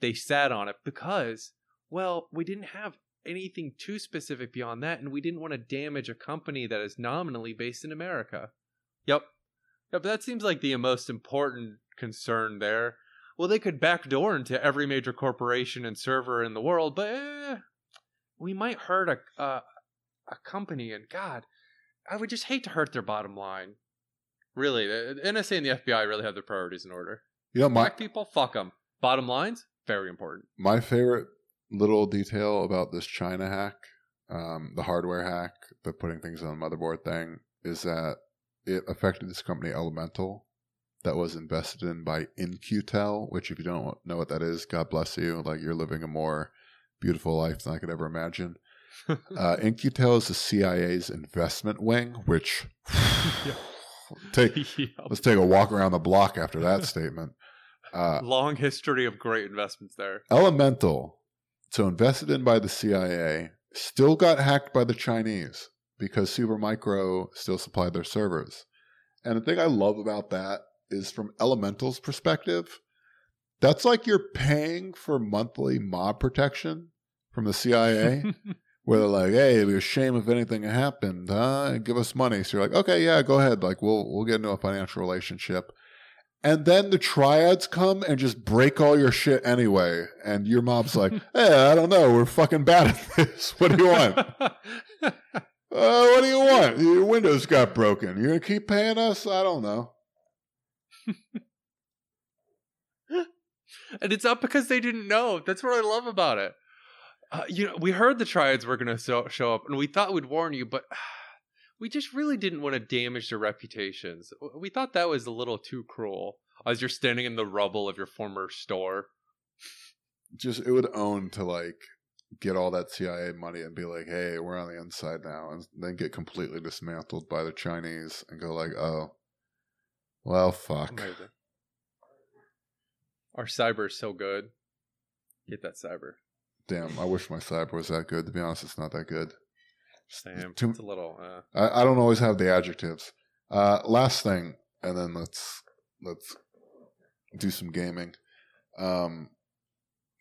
they sat on it because, well, we didn't have anything too specific beyond that, and we didn't want to damage a company that is nominally based in America. Yep. Yep, that seems like the most important concern there. Well, they could backdoor into every major corporation and server in the world, but eh, we might hurt a, a, a company, and God, I would just hate to hurt their bottom line. Really, the NSA and the FBI really have their priorities in order. You know, my Black people, fuck them. Bottom lines, very important. my favorite little detail about this China hack, um, the hardware hack, the putting things on the motherboard thing, is that it affected this company Elemental that was invested in by In-Q-Tel, which if you don't know what that is, God bless you. Like you're living a more beautiful life than I could ever imagine. Uh, In-Q-Tel is the CIA's investment wing, which take Yep. let's take a walk around the block after that statement. Uh, Long history of great investments there. Elemental, so invested in by the CIA, still got hacked by the Chinese because Supermicro still supplied their servers. And the thing I love about that is from Elemental's perspective, that's like you're paying for monthly mob protection from the CIA, where they're like, "Hey, it'd be a shame if anything happened, huh? Give us money." So you're like, "Okay, yeah, go ahead. Like, we'll we'll get into a financial relationship." And then the triads come and just break all your shit anyway. And your mom's like, hey, I don't know. We're fucking bad at this. What do you want? uh, what do you want? Your windows got broken. You're going to keep paying us? I don't know. and it's up because they didn't know. That's what I love about it. Uh, you know, we heard the triads were going to so- show up, and we thought we'd warn you, but we just really didn't want to damage their reputations. We thought that was a little too cruel. As you're standing in the rubble of your former store, Just, it would own to like get all that CIA money and be like, hey, we're on the inside now. And then get completely dismantled by the Chinese and go like, oh, well, fuck. amazing. Our cyber is so good. Get that cyber. Damn, I wish my cyber was that good. To be honest, it's not that good. Sam, Too- it's a little. Uh, I, I don't always have the adjectives. Uh, last thing, and then let's let's do some gaming. Um,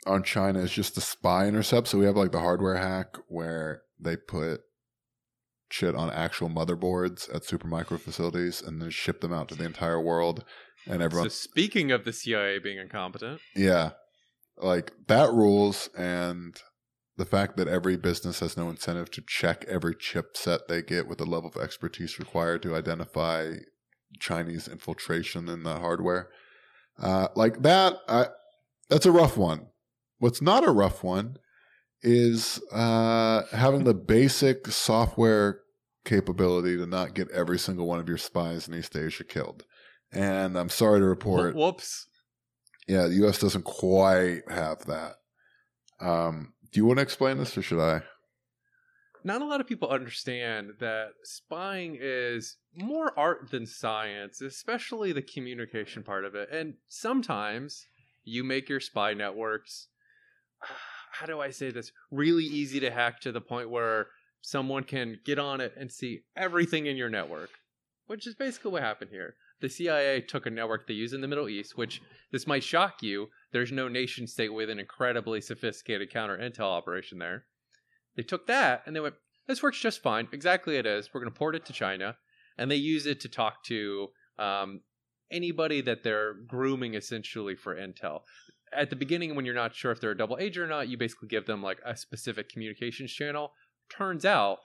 on China is just the spy intercept. So we have like the hardware hack where they put shit on actual motherboards at Supermicro facilities and then ship them out to the entire world. And everyone, so speaking of the CIA being incompetent, yeah, like that rules. And the fact that every business has no incentive to check every chipset they get with the level of expertise required to identify Chinese infiltration in the hardware, uh, like that, I, that's a rough one. What's not a rough one is uh, having the basic software capability to not get every single one of your spies in East Asia killed. And I'm sorry to report, whoops. Yeah, the U.S. doesn't quite have that. Um, do you want to explain this, or should I? not a lot of people understand that spying is more art than science, especially the communication part of it. And sometimes you make your spy networks, how do I say this, really easy to hack to the point where someone can get on it and see everything in your network, which is basically what happened here. The CIA took a network they use in the Middle East, which this might shock you. There's no nation state with an incredibly sophisticated counter intel operation there. They took that and they went, this works just fine. Exactly it is. We're going to port it to China. And they use it to talk to um, anybody that they're grooming essentially for intel. At the beginning, when you're not sure if they're a double agent or not, you basically give them like a specific communications channel. Turns out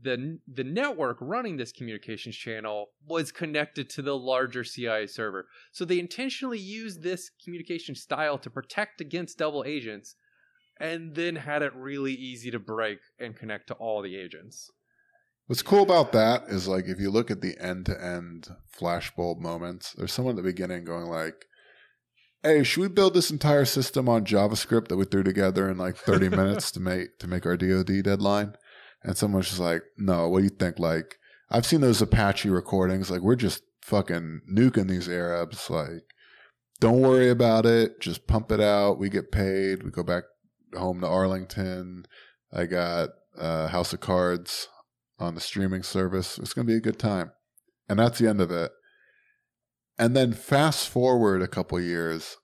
the the network running this communications channel was connected to the larger CIA server. So they intentionally used this communication style to protect against double agents and then had it really easy to break and connect to all the agents. What's cool about that is like if you look at the end to end flashbulb moments, there's someone at the beginning going like, "Hey, should we build this entire system on JavaScript that we threw together in like 30 minutes to make to make our DoD deadline?" And someone's just like, "No, what do you think?" Like, I've seen those Apache recordings. Like, we're just fucking nuking these Arabs. Like, don't worry about it. Just pump it out. We get paid. We go back home to Arlington. I got uh, House of Cards on the streaming service. It's going to be a good time. And that's the end of it. And then fast forward a couple years,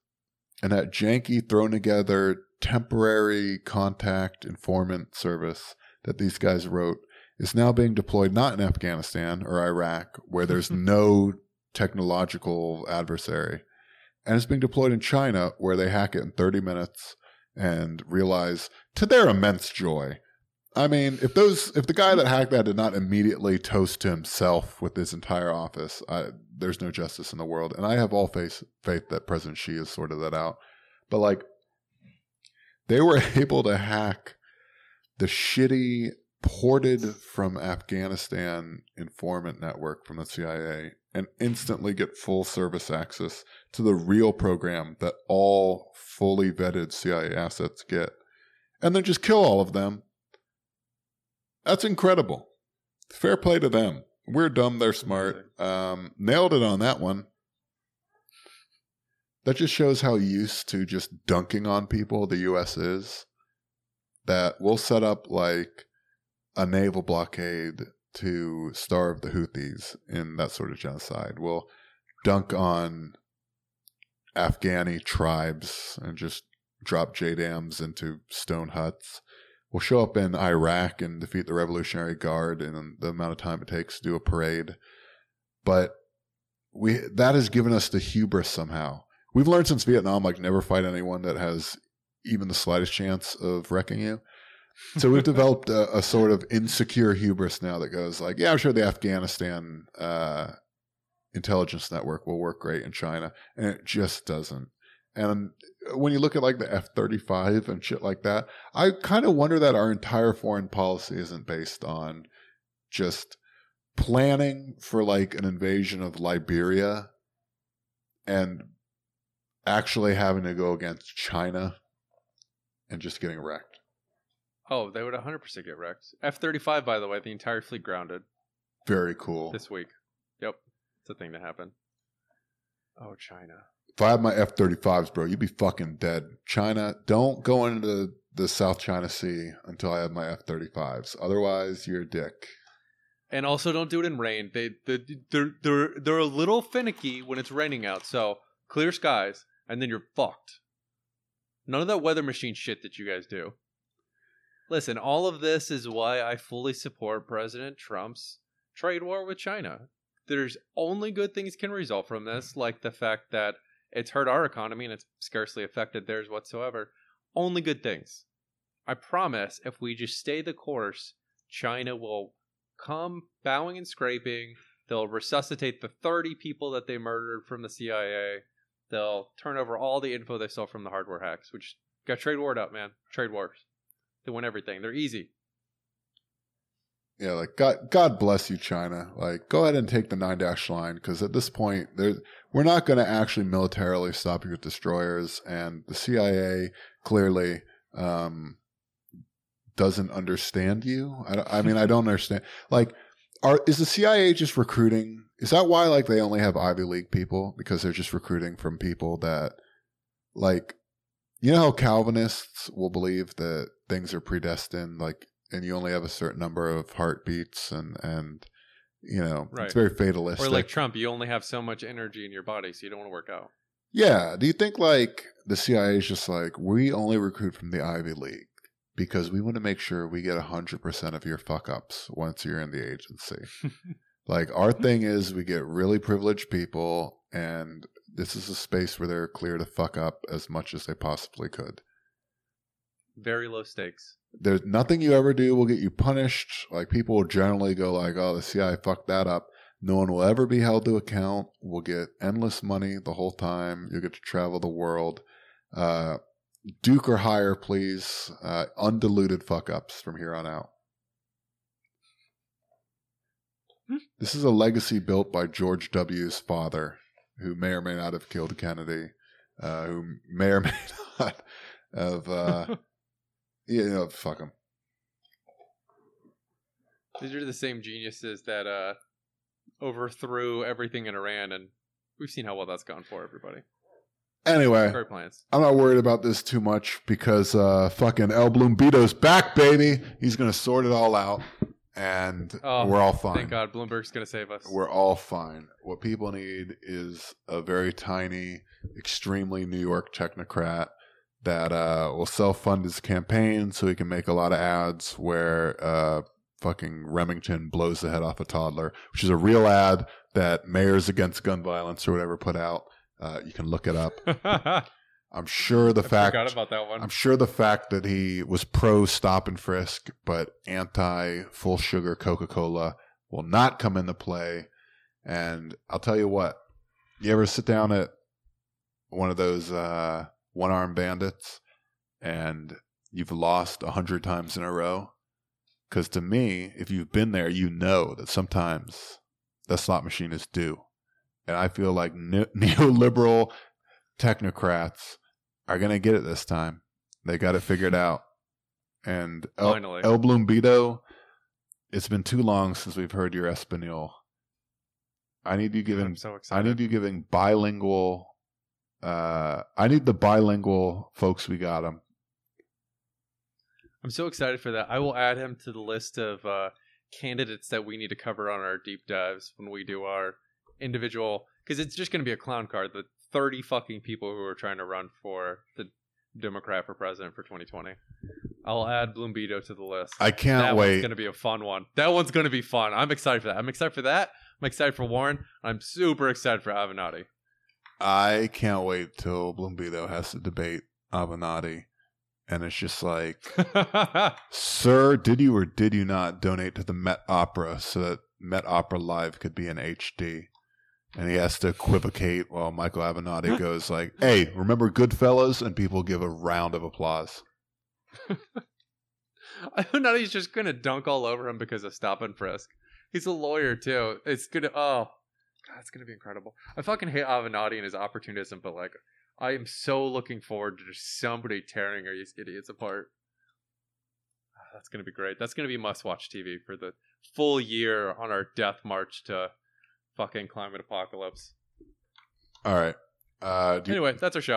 and that janky thrown together temporary contact informant service that these guys wrote is now being deployed not in Afghanistan or Iraq, where there's no technological adversary. And it's being deployed in China, where they hack it in 30 minutes and realize, to their immense joy, I mean, if those if the guy that hacked that did not immediately toast to himself with his entire office, I, there's no justice in the world. And I have all faith faith that President Xi has sorted that out. But like, they were able to hack the shitty ported from Afghanistan informant network from the CIA and instantly get full service access to the real program that all fully vetted CIA assets get, and then just kill all of them. That's incredible. Fair play to them. We're dumb, they're smart. Um, nailed it on that one. That just shows how used to just dunking on people the U.S. is. That we'll set up like a naval blockade to starve the Houthis in that sort of genocide. We'll dunk on Afghani tribes and just drop JDAMs into stone huts. We'll show up in Iraq and defeat the Revolutionary Guard in the amount of time it takes to do a parade. But we that has given us the hubris somehow. We've learned since Vietnam, like never fight anyone that has even the slightest chance of wrecking you. So we've developed a, a, sort of insecure hubris now that goes like, yeah, I'm sure the Afghanistan uh, intelligence network will work great in China, and it just doesn't. And when you look at like the F 35 and shit like that, I kind of wonder that our entire foreign policy isn't based on just planning for like an invasion of Liberia and actually having to go against China and just getting wrecked. Oh, they would 100% get wrecked. F 35, by the way, the entire fleet grounded. Very cool. This week. Yep. It's a thing to happen. Oh, China. If I had my F 35s, bro, you'd be fucking dead. China, don't go into the South China Sea until I have my F 35s. Otherwise, you're a dick. And also, don't do it in rain. They, they, they're, they're, they're a little finicky when it's raining out. So, clear skies, and then you're fucked. None of that weather machine shit that you guys do. Listen, all of this is why I fully support President Trump's trade war with China. There's only good things can result from this, like the fact that it's hurt our economy and it's scarcely affected theirs whatsoever. Only good things. I promise if we just stay the course, China will come bowing and scraping. They'll resuscitate the 30 people that they murdered from the CIA. They'll turn over all the info they stole from the hardware hacks, which got trade war up, man. Trade wars. They win everything. They're easy. Yeah, like God, God bless you, China. Like, go ahead and take the nine dash line because at this point, we're not going to actually militarily stop you with destroyers, and the CIA clearly um, doesn't understand you. I, I mean, I don't understand. Like, are is the CIA just recruiting? Is that why like they only have Ivy League people because they're just recruiting from people that like you know how Calvinists will believe that things are predestined, like, and you only have a certain number of heartbeats, and and you know, right. it's very fatalistic. Or like Trump, you only have so much energy in your body, so you don't want to work out. Yeah. Do you think like the CIA is just like we only recruit from the Ivy League because we want to make sure we get hundred percent of your fuck ups once you're in the agency? like our thing is we get really privileged people and this is a space where they're clear to fuck up as much as they possibly could. Very low stakes. There's nothing you ever do will get you punished. Like people will generally go like, "Oh, the CIA fucked that up." No one will ever be held to account. We'll get endless money the whole time. You'll get to travel the world. Uh, Duke or higher, please. Uh, undiluted fuck ups from here on out. Hmm. This is a legacy built by George W.'s father who may or may not have killed Kennedy, uh, who may or may not have, uh, you know, fuck him. These are the same geniuses that uh, overthrew everything in Iran, and we've seen how well that's gone for everybody. Anyway, I'm not worried about this too much because uh, fucking El Blumbito's back, baby. He's gonna sort it all out and oh, we're all fine. Thank God, Bloomberg's going to save us. We're all fine. What people need is a very tiny, extremely New York technocrat that uh, will self fund his campaign so he can make a lot of ads where uh, fucking Remington blows the head off a toddler, which is a real ad that Mayors Against Gun Violence or whatever put out. Uh, you can look it up. I'm sure the I fact forgot about that one. I'm sure the fact that he was pro stop and frisk but anti full sugar Coca Cola will not come into play. And I'll tell you what, you ever sit down at one of those uh, one arm bandits and you've lost a hundred times in a row? Because to me, if you've been there, you know that sometimes the slot machine is due. And I feel like ne- neoliberal technocrats are going to get it this time. They got it figured out. And El, Finally. El Blumbido, it's been too long since we've heard your Espanol. I need you giving I'm so I need you giving bilingual uh I need the bilingual folks we got them. I'm so excited for that. I will add him to the list of uh, candidates that we need to cover on our deep dives when we do our individual. Because it's just going to be a clown card. The 30 fucking people who are trying to run for the Democrat for president for 2020. I'll add Bloombedo to the list. I can't that wait. one's going to be a fun one. That one's going to be fun. I'm excited for that. I'm excited for that. I'm excited for Warren. I'm super excited for Avenatti. I can't wait till Blumbido has to debate Avenatti. And it's just like, sir, did you or did you not donate to the Met Opera so that Met Opera Live could be in HD? And he has to equivocate while Michael Avenatti goes like, "Hey, remember Goodfellas?" And people give a round of applause. I know he's just going to dunk all over him because of stop and frisk. He's a lawyer too. It's gonna oh god, it's gonna be incredible. I fucking hate Avenatti and his opportunism, but like I am so looking forward to just somebody tearing these idiots apart. Ah, That's gonna be great. That's gonna be must watch TV for the full year on our death march to fucking climate apocalypse. All right. Uh, do you, Anyway, that's our show.